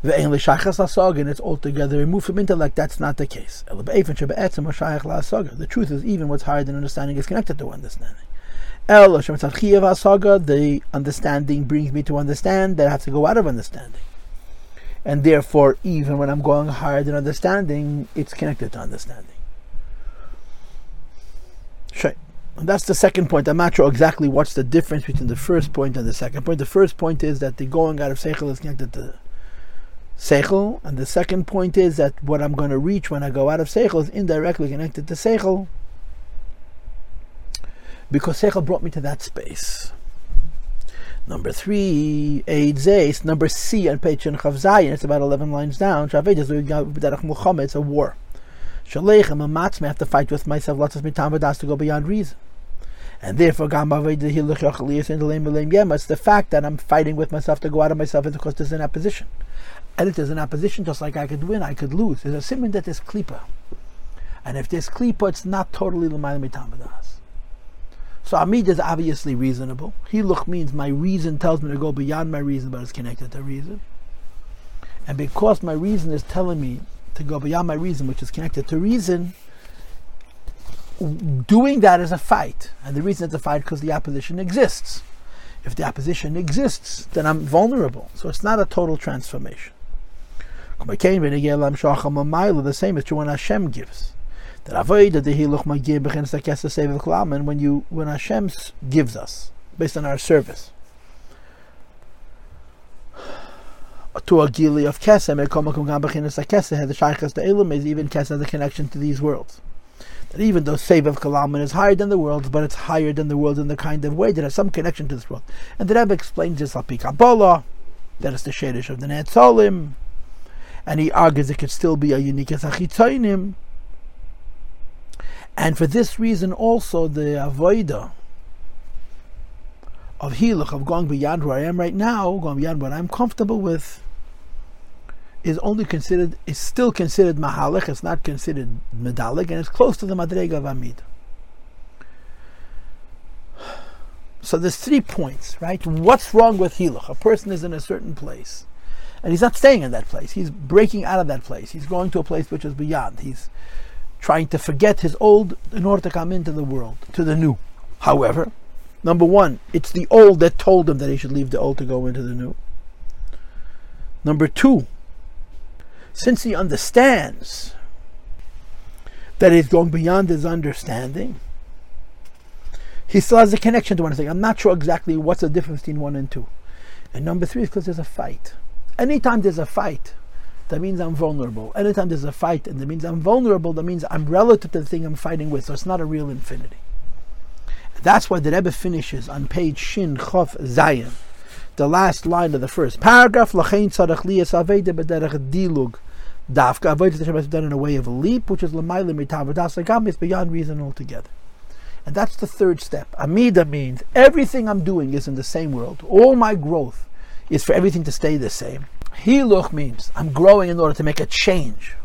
The English la saga, and it's altogether removed from intellect. That's not the case. The truth is, even what's higher than understanding is connected to understanding. Lasog, the understanding brings me to understand that I have to go out of understanding. And therefore, even when I'm going higher than understanding, it's connected to understanding. Sure. That's the second point. I'm not sure exactly what's the difference between the first point and the second point. The first point is that the going out of Seichel is connected to Seichel, and the second point is that what I'm going to reach when I go out of Seichel is indirectly connected to Seichel because Seichel brought me to that space. Number three, Eid Zeis. Number C on page Chav Zayin, it's about 11 lines down. It's a war. Shalechem and I have to fight with myself, lots of mitam to go beyond reason. And therefore, it's the fact that I'm fighting with myself to go out of myself is because there's an opposition. And if there's an opposition, just like I could win, I could lose. There's a simon that there's klipa. And if there's klipa, it's not totally l'mayla mitamadas. So Amid is obviously reasonable. Hiluch means my reason tells me to go beyond my reason, but it's connected to reason. And because my reason is telling me to go beyond my reason, which is connected to reason, doing that is a fight. And the reason it's a fight because the opposition exists. If the opposition exists, then I'm vulnerable. So it's not a total transformation. The same is true when Hashem gives. That when you when Hashem gives us based on our service to a gili of kesem, even kesem has a connection to these worlds. That even though save of kalaman is higher than the worlds, but it's higher than the worlds in the kind of way that has some connection to this world. And the Rebbe explains this al Kabbalah, that is the shadish of the Netzolim, and he argues it could still be a unique achitzoinim. And for this reason also the avoida of hiluch, of going beyond where I am right now, going beyond what I'm comfortable with, is only considered, is still considered mahalik, it's not considered medalik, and it's close to the madrega of amid. So there's three points, right? What's wrong with hiluch? A person is in a certain place, and he's not staying in that place. He's breaking out of that place. He's going to a place which is beyond. He's trying to forget his old in order to come into the world, to the new. However, Number one, it's the old that told him that he should leave the old to go into the new. Number two, since he understands that he's going beyond his understanding, he still has a connection to one thing. I'm not sure exactly what's the difference between one and two. And number three is because there's a fight. Anytime there's a fight, that means I'm vulnerable. Anytime there's a fight and that means I'm vulnerable, that means I'm relative to the thing I'm fighting with. So it's not a real infinity. That's why the Rebbe finishes on page Shin Chof Zayin, the last line of the first paragraph. Lachein tzarech liyas aveda b'derech dilug dafka avodah Hashem has done in a way of a leap, which is l'maylim mitavadas agam is beyond reason altogether. And that's the third step. Amida means everything I'm doing is in the same world. All my growth is for everything to stay the same. Hiluch means I'm growing in order to make a change.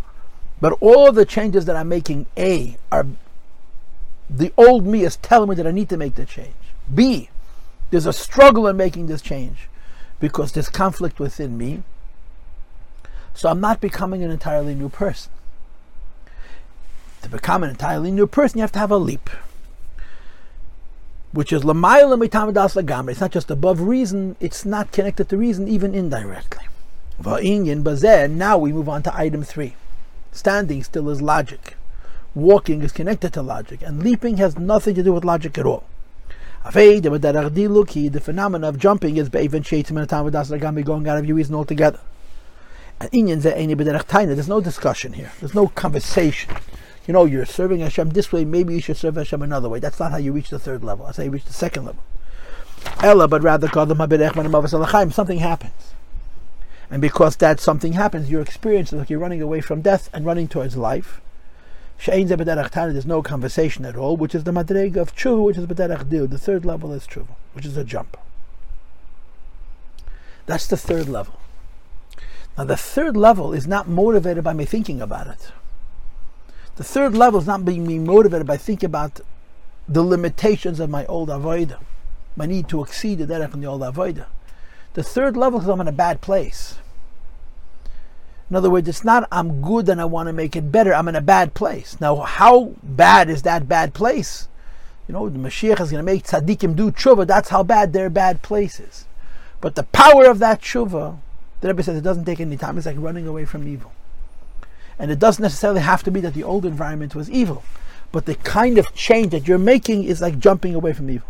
But all the changes that I'm making, A, are the old me is telling me that I need to make the change. B, there's a struggle in making this change because there's conflict within me. So I'm not becoming an entirely new person. To become an entirely new person, you have to have a leap. Which is Lamayla Mitamadas Lagamri. It's not just above reason, it's not connected to reason, even indirectly. Now we move on to item three. Standing still is logic walking is connected to logic, and leaping has nothing to do with logic at all. The phenomenon of jumping is even going out of your reason altogether. And there's no discussion here. There's no conversation. You know, you're serving Hashem this way, maybe you should serve Hashem another way. That's not how you reach the third level. That's how you reach the second level. Ella, but rather something happens. And because that something happens, your experience is like you're running away from death and running towards life. There's no conversation at all, which is the madrega of tshuva, which is b'derech dil. The third level is tshuva, which is a jump. That's the third level. Now, the third level is not motivated by me thinking about it. The third level is not being motivated by thinking about the limitations of my old avodah, my need to exceed the derech in the old avodah. The third level is I'm in a bad place. In other words, it's not I'm good and I want to make it better. I'm in a bad place. Now, how bad is that bad place? You know, the Mashiach is going to make tzaddikim do tshuva. That's how bad their bad place is. But the power of that tshuva, the Rebbe says, it doesn't take any time. It's like running away from evil. And it doesn't necessarily have to be that the old environment was evil. But the kind of change that you're making is like jumping away from evil.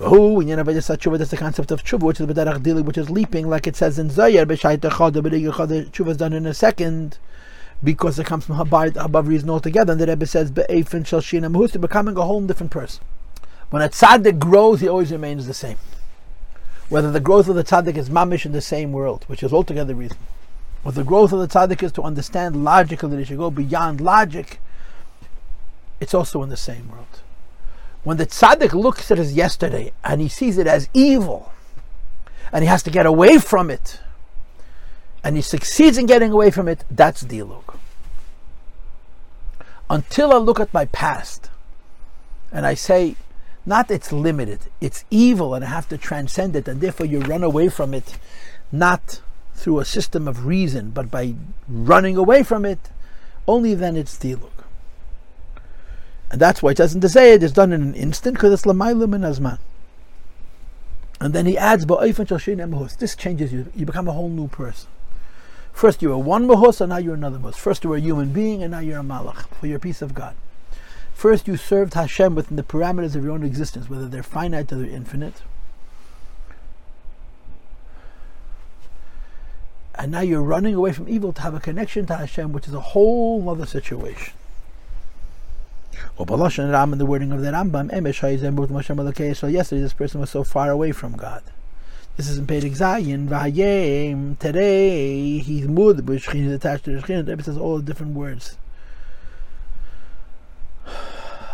Who in Tshuva, that's the concept of tshuva, which is b'derach dili, which is leaping, like it says in Zohar, b'shayt echad, b'dig tshuva is done in a second, because it comes from above, reason altogether. And the Rebbe says, be'efin shel shina becoming a whole different person. When a tzaddik grows, he always remains the same. Whether the growth of the tzaddik is mamish in the same world, which is altogether reason. What the growth of the tzaddik is to understand logically, that it should go beyond logic, it's also in the same world. When the tzaddik looks at his yesterday and he sees it as evil, and he has to get away from it, and he succeeds in getting away from it, that's dilug. Until I look at my past and I say, not it's limited, it's evil and I have to transcend it, and therefore you run away from it, not through a system of reason, but by running away from it, only then it's dilug. And that's why it doesn't say it is done in an instant because it's lamaylim in azman. And then he adds, This changes you. You become a whole new person. First you were one mahus, and now you're another mahus. First you were a human being, and now you're a malach for your peace of God. First you served Hashem within the parameters of your own existence, whether they're finite or they're infinite. And now you're running away from evil to have a connection to Hashem, which is a whole other situation. Or Ram in the wording of the Rambam, yesterday this person was so far away from God. This is in Perek Zayin, Vayem, today he's mud, but is attached to the Shechin. The says all the different words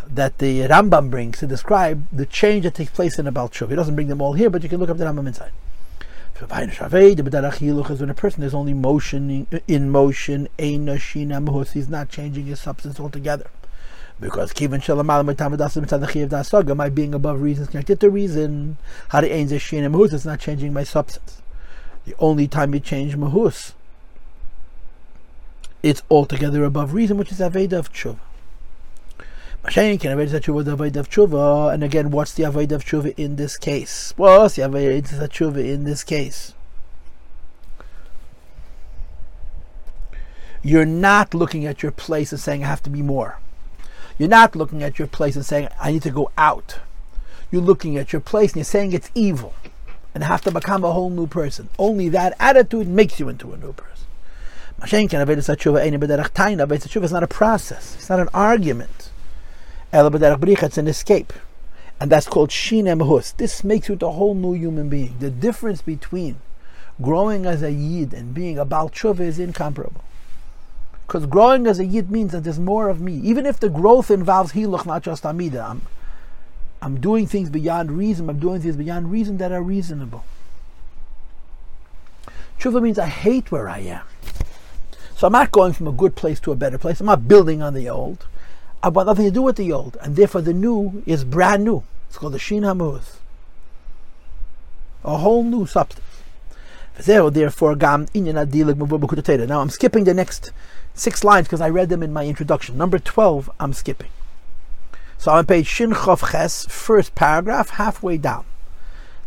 that the Rambam brings to describe the change that takes place in a Baal He doesn't bring them all here, but you can look up the Rambam inside. When a person is only motion in motion, he's not changing his substance altogether. Because Kivan Shalamal Dasaga, my being above reason is connected to reason. Hari Ein Zeshin Mahus, it's not changing my substance. The only time you change Mahus, it's altogether above reason, which is Aveda of Tshuva. Mashayin can Aveda Tshuva the Aveda of Tshuva, and again, what's the Aveda of in this case? What's the Aveda of in this case? You're not looking at your place and saying, I have to be more. You're not looking at your place and saying, I need to go out. You're looking at your place and you're saying it's evil and have to become a whole new person. Only that attitude makes you into a new person. Tshuva is not a process, it's not an argument. It's an escape. And that's called Shin Hus. This makes you a whole new human being. The difference between growing as a Yid and being a Baal is incomparable. Because growing as a yid means that there's more of me. Even if the growth involves hiluch, not just amida. I'm, I'm doing things beyond reason. I'm doing things beyond reason that are reasonable. Tshuva means I hate where I am. So I'm not going from a good place to a better place. I'm not building on the old. I've got nothing to do with the old. And therefore the new is brand new. It's called the Shin Hamuz. A whole new substance. Now I'm skipping the next six lines because I read them in my introduction. Number 12, I'm skipping. So I'm on page Shin Chof Ches, first paragraph, halfway down.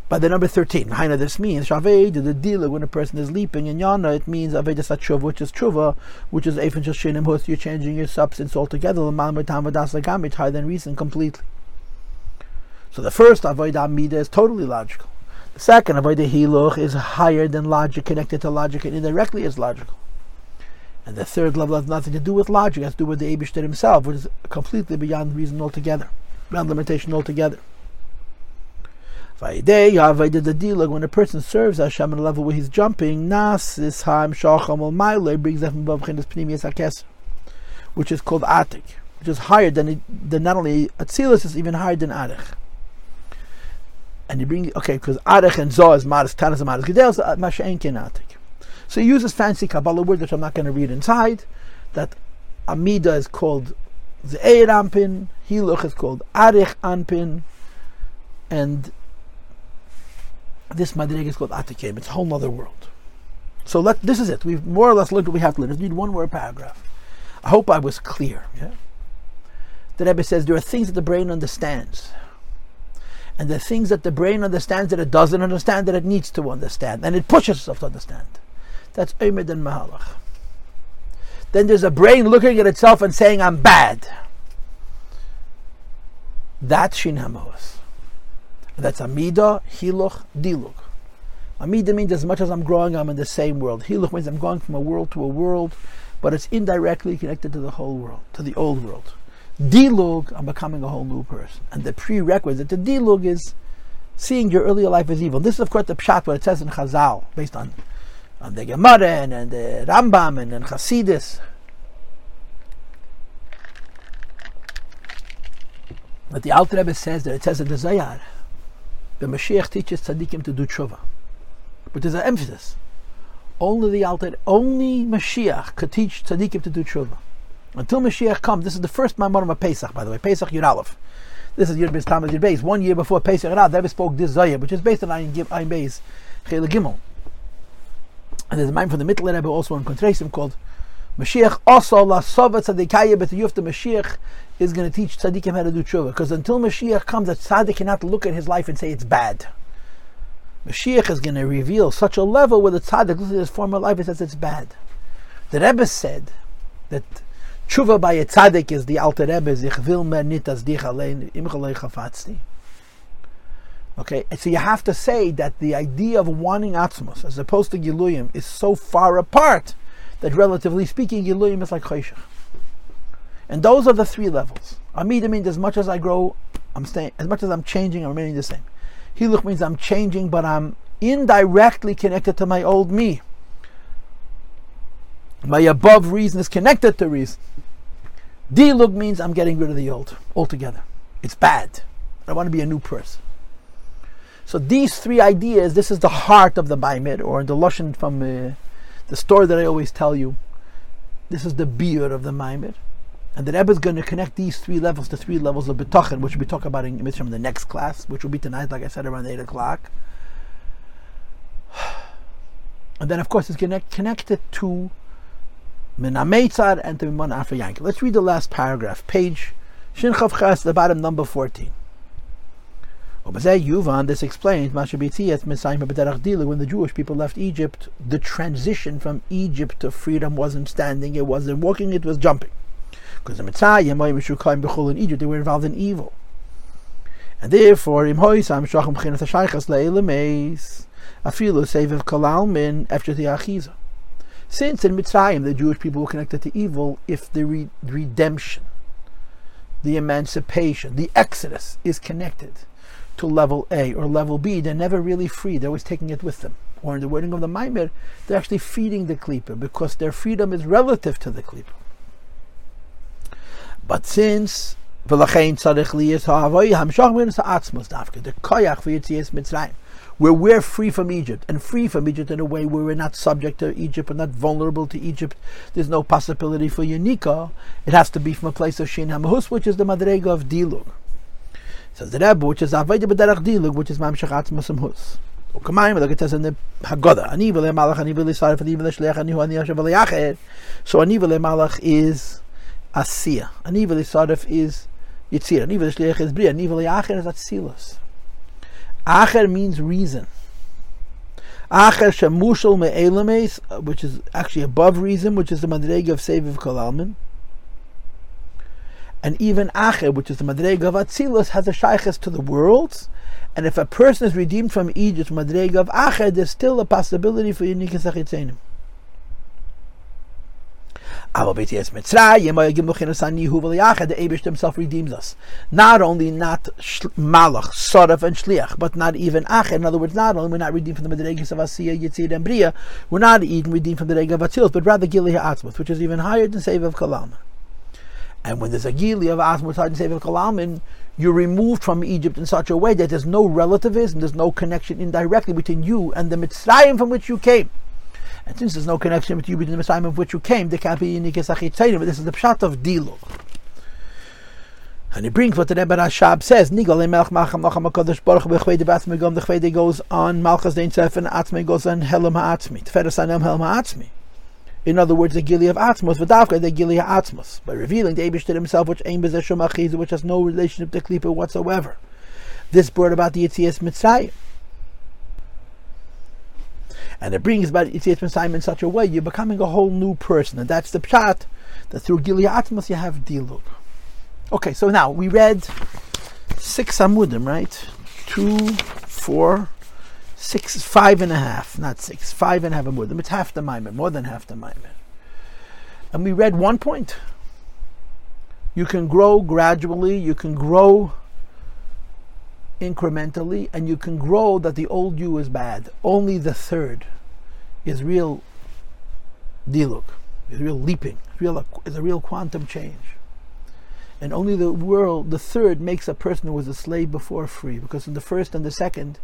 By the number 13, Haina, this means Shaved, the dealer, when a person is leaping, in Yana, it means Aveda Satshuva, which is Truva, which is Efen Shashinim you're changing your substance altogether, higher than reason completely. So the first Aveda Amida is totally logical. The second Aveda Hiluch is higher than logic, connected to logic, and indirectly is logical. And the third level has nothing to do with logic, it has to do with the Abishter himself, which is completely beyond reason altogether, beyond limitation altogether. When a person serves Hashem at a level where he's jumping, Nas is Haim Shacham al brings Babchinas Pnimius Akes, which is called Atik, which is higher than, than not only Atzilus, is even higher than Arich. And he brings, okay, because Arich and Zoh is Maris, Tanas and Maris Gedel, so uh, Masha'en Atik. So he uses fancy Kabbalah words, which I'm not going to read inside, that Amida is called Ze'er Anpin, Hiluch is called Arich Anpin, and this Madrig is called Atikim. It's a whole other world. So let, this is it. We've more or less learned what we have to learn. Let's read one more paragraph. I hope I was clear. Yeah? The Rebbe says there are things that the brain understands. And the things that the brain understands that it doesn't understand that it needs to understand. And it pushes itself to understand. That's Omed and Mahalach. Then there's a brain looking at itself and saying, I'm bad. That's Shin Hamos. That's Amida, Hiluch, Diluk. Amida means as much as I'm growing, I'm in the same world. Hiluch means I'm going from a world to a world, but it's indirectly connected to the whole world, to the old world. Dilug, I'm becoming a whole new person. And the prerequisite to Dilug is seeing your earlier life as evil. This is, of course, the pshat, what it says in Chazal, based on and the Gemara and, and the Rambam and, and Hasidus. But the Alter Rebbe says that it says in the Zohar, the Mashiach teaches tzaddikim to do tshuva. But there's an emphasis. Only the Alter, only Mashiach could teach tzaddikim to do tshuva. Until Mashiach comes, this is the first Maimon of Pesach, by the way, Pesach Yud Aleph. This is Yud Beis Tamid Yud Beis. One year before Pesach Yud Rebbe spoke this Zayar, which is based on Ayin Beis Chele Gimel. And there's a mind from the Middle Rebbe also in Kontresim called Mashiach also la sova tzadikaya but the Mashiach is going to teach tzaddikim how to do tshuva because until Mashiach comes, a tzaddik cannot look at his life and say it's bad. Mashiach is going to reveal such a level where the tzaddik looks at his former life and says it's bad. The Rebbe said that tshuva by a tzaddik is the Alter Rebbe, ich will mer nit as dich allein, im. Okay, and so you have to say that the idea of wanting atzmos as opposed to giluyim is so far apart that relatively speaking, giluyim is like choshech. And those are the three levels. Amida means as much as I grow, I'm staying. As much as I'm changing, I'm remaining the same. Hiluch means I'm changing, but I'm indirectly connected to my old me. My above reason is connected to reason. Dilug means I'm getting rid of the old altogether. It's bad. I want to be a new person. So these three ideas, this is the heart of the Baimid, or the Lashon from uh, the story that I always tell you. This is the beer of the Maimid. And the Rebbe is going to connect these three levels to three levels of B'tachin, which we'll be talking about in, in the next class, which will be tonight, like I said, around 8 o'clock. And then, of course, it's connect it to Minametzar and to Mimon Yankel. Let's read the last paragraph, page Shin Ches, the bottom number 14. Yuvan, this explains when the Jewish people left Egypt, the transition from Egypt to freedom wasn't standing, it wasn't walking, it was jumping. Because the Mitzrayim, in Egypt, they were involved in evil. And therefore, im seviv kalalmin. Since in Mitzrayim the Jewish people were connected to evil, if the re- redemption, the emancipation, the exodus is connected to level A or level B, they're never really free. They're always taking it with them. Or in the wording of the Maimer, they're actually feeding the Klippa because their freedom is relative to the Klippa. But since the koyach where we're free from Egypt and free from Egypt in a way where we're not subject to Egypt, we're not vulnerable to Egypt. There's no possibility for Yunika. It has to be from a place of Shin Hamahus, which is the Madrega of Dilug. Says the Rebbe, which is Avodah B'derach Dilug, which is Mamshach Atzmos Hamhus. Ukamayim, look, it says in the Haggadah, Ani v'le malach, ani v'le sarif, ani v'le shleach, ani hu ani yashav v'le So ani v'le malach is Asiya. Aniva Sarif is Yitzir. Aniva Shliach is Bria. Aniva Acher is Atzilus. Acher means reason. Acher Shemushal Me'elames, which is actually above reason, which is the Madrega of Seviv Kalalman. And even Acher, which is the Madrega of Atzilus, has a shaykhs to the worlds. And if a person is redeemed from Egypt, Madrega of Acher, there's still a possibility for Yunik and the Abish himself redeems us. Not only not Malach, Saraf, and Shliach, but not even Acher. In other words, not only we're not redeemed from the Medregis of Asiya, Yitzir, and Bria, we're not even redeemed from the Reg of Atzilus, but rather Gileah Atzmut, which is even higher than Save of Kalam. And when there's a Gileah of Atzmut, higher than Save of Kalam, you're removed from Egypt in such a way that there's no relativism, there's no connection indirectly between you and the Mitzrayim from which you came. And since there's no connection between you between the Messiah of which you came, there can't be unique Esachitzayim, but this is the pshat of Dilo. And he brings what the Rebbe Rashab says, Nigal Melch Macham Macham HaKadosh Baruch Hu Bechvede Batzmi Gom, the Chvede goes on, Malchus Dein Sef, and Atzmi goes on Helam HaAtzmi, Tferes Anem Helam HaAtzmi. In other words, the Gili of Atzmos, V'davka, the Gili Atzmos, by revealing the Abish to himself, which aim Bezeshom Achizu, which has no relationship to Klippa whatsoever. This brought about the Yitzias Mitzrayim. And it brings about Yitzias Mitzrayim in such a way, you're becoming a whole new person. And that's the pshat, that through Gilead Atmos you have Dilug. Okay, so now we read six Amudim, right? Two, four, six, five and a half, not six, five and a half Amudim. It's half the Maimon, more than half the Maimon. And we read one point. You can grow gradually, you can grow incrementally, and you can grow that the old you is bad. Only the third is real diluk, is real leaping, real is a real quantum change. And only the world, the third, makes a person who was a slave before free. Because in the first and the second,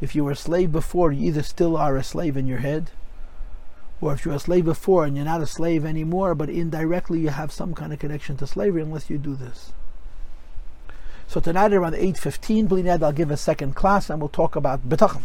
if you were a slave before, you either still are a slave in your head, or if you're a slave before and you're not a slave anymore, but indirectly you have some kind of connection to slavery unless you do this. So tonight around 8.15, Blined, I'll give a second class and we'll talk about Betachim.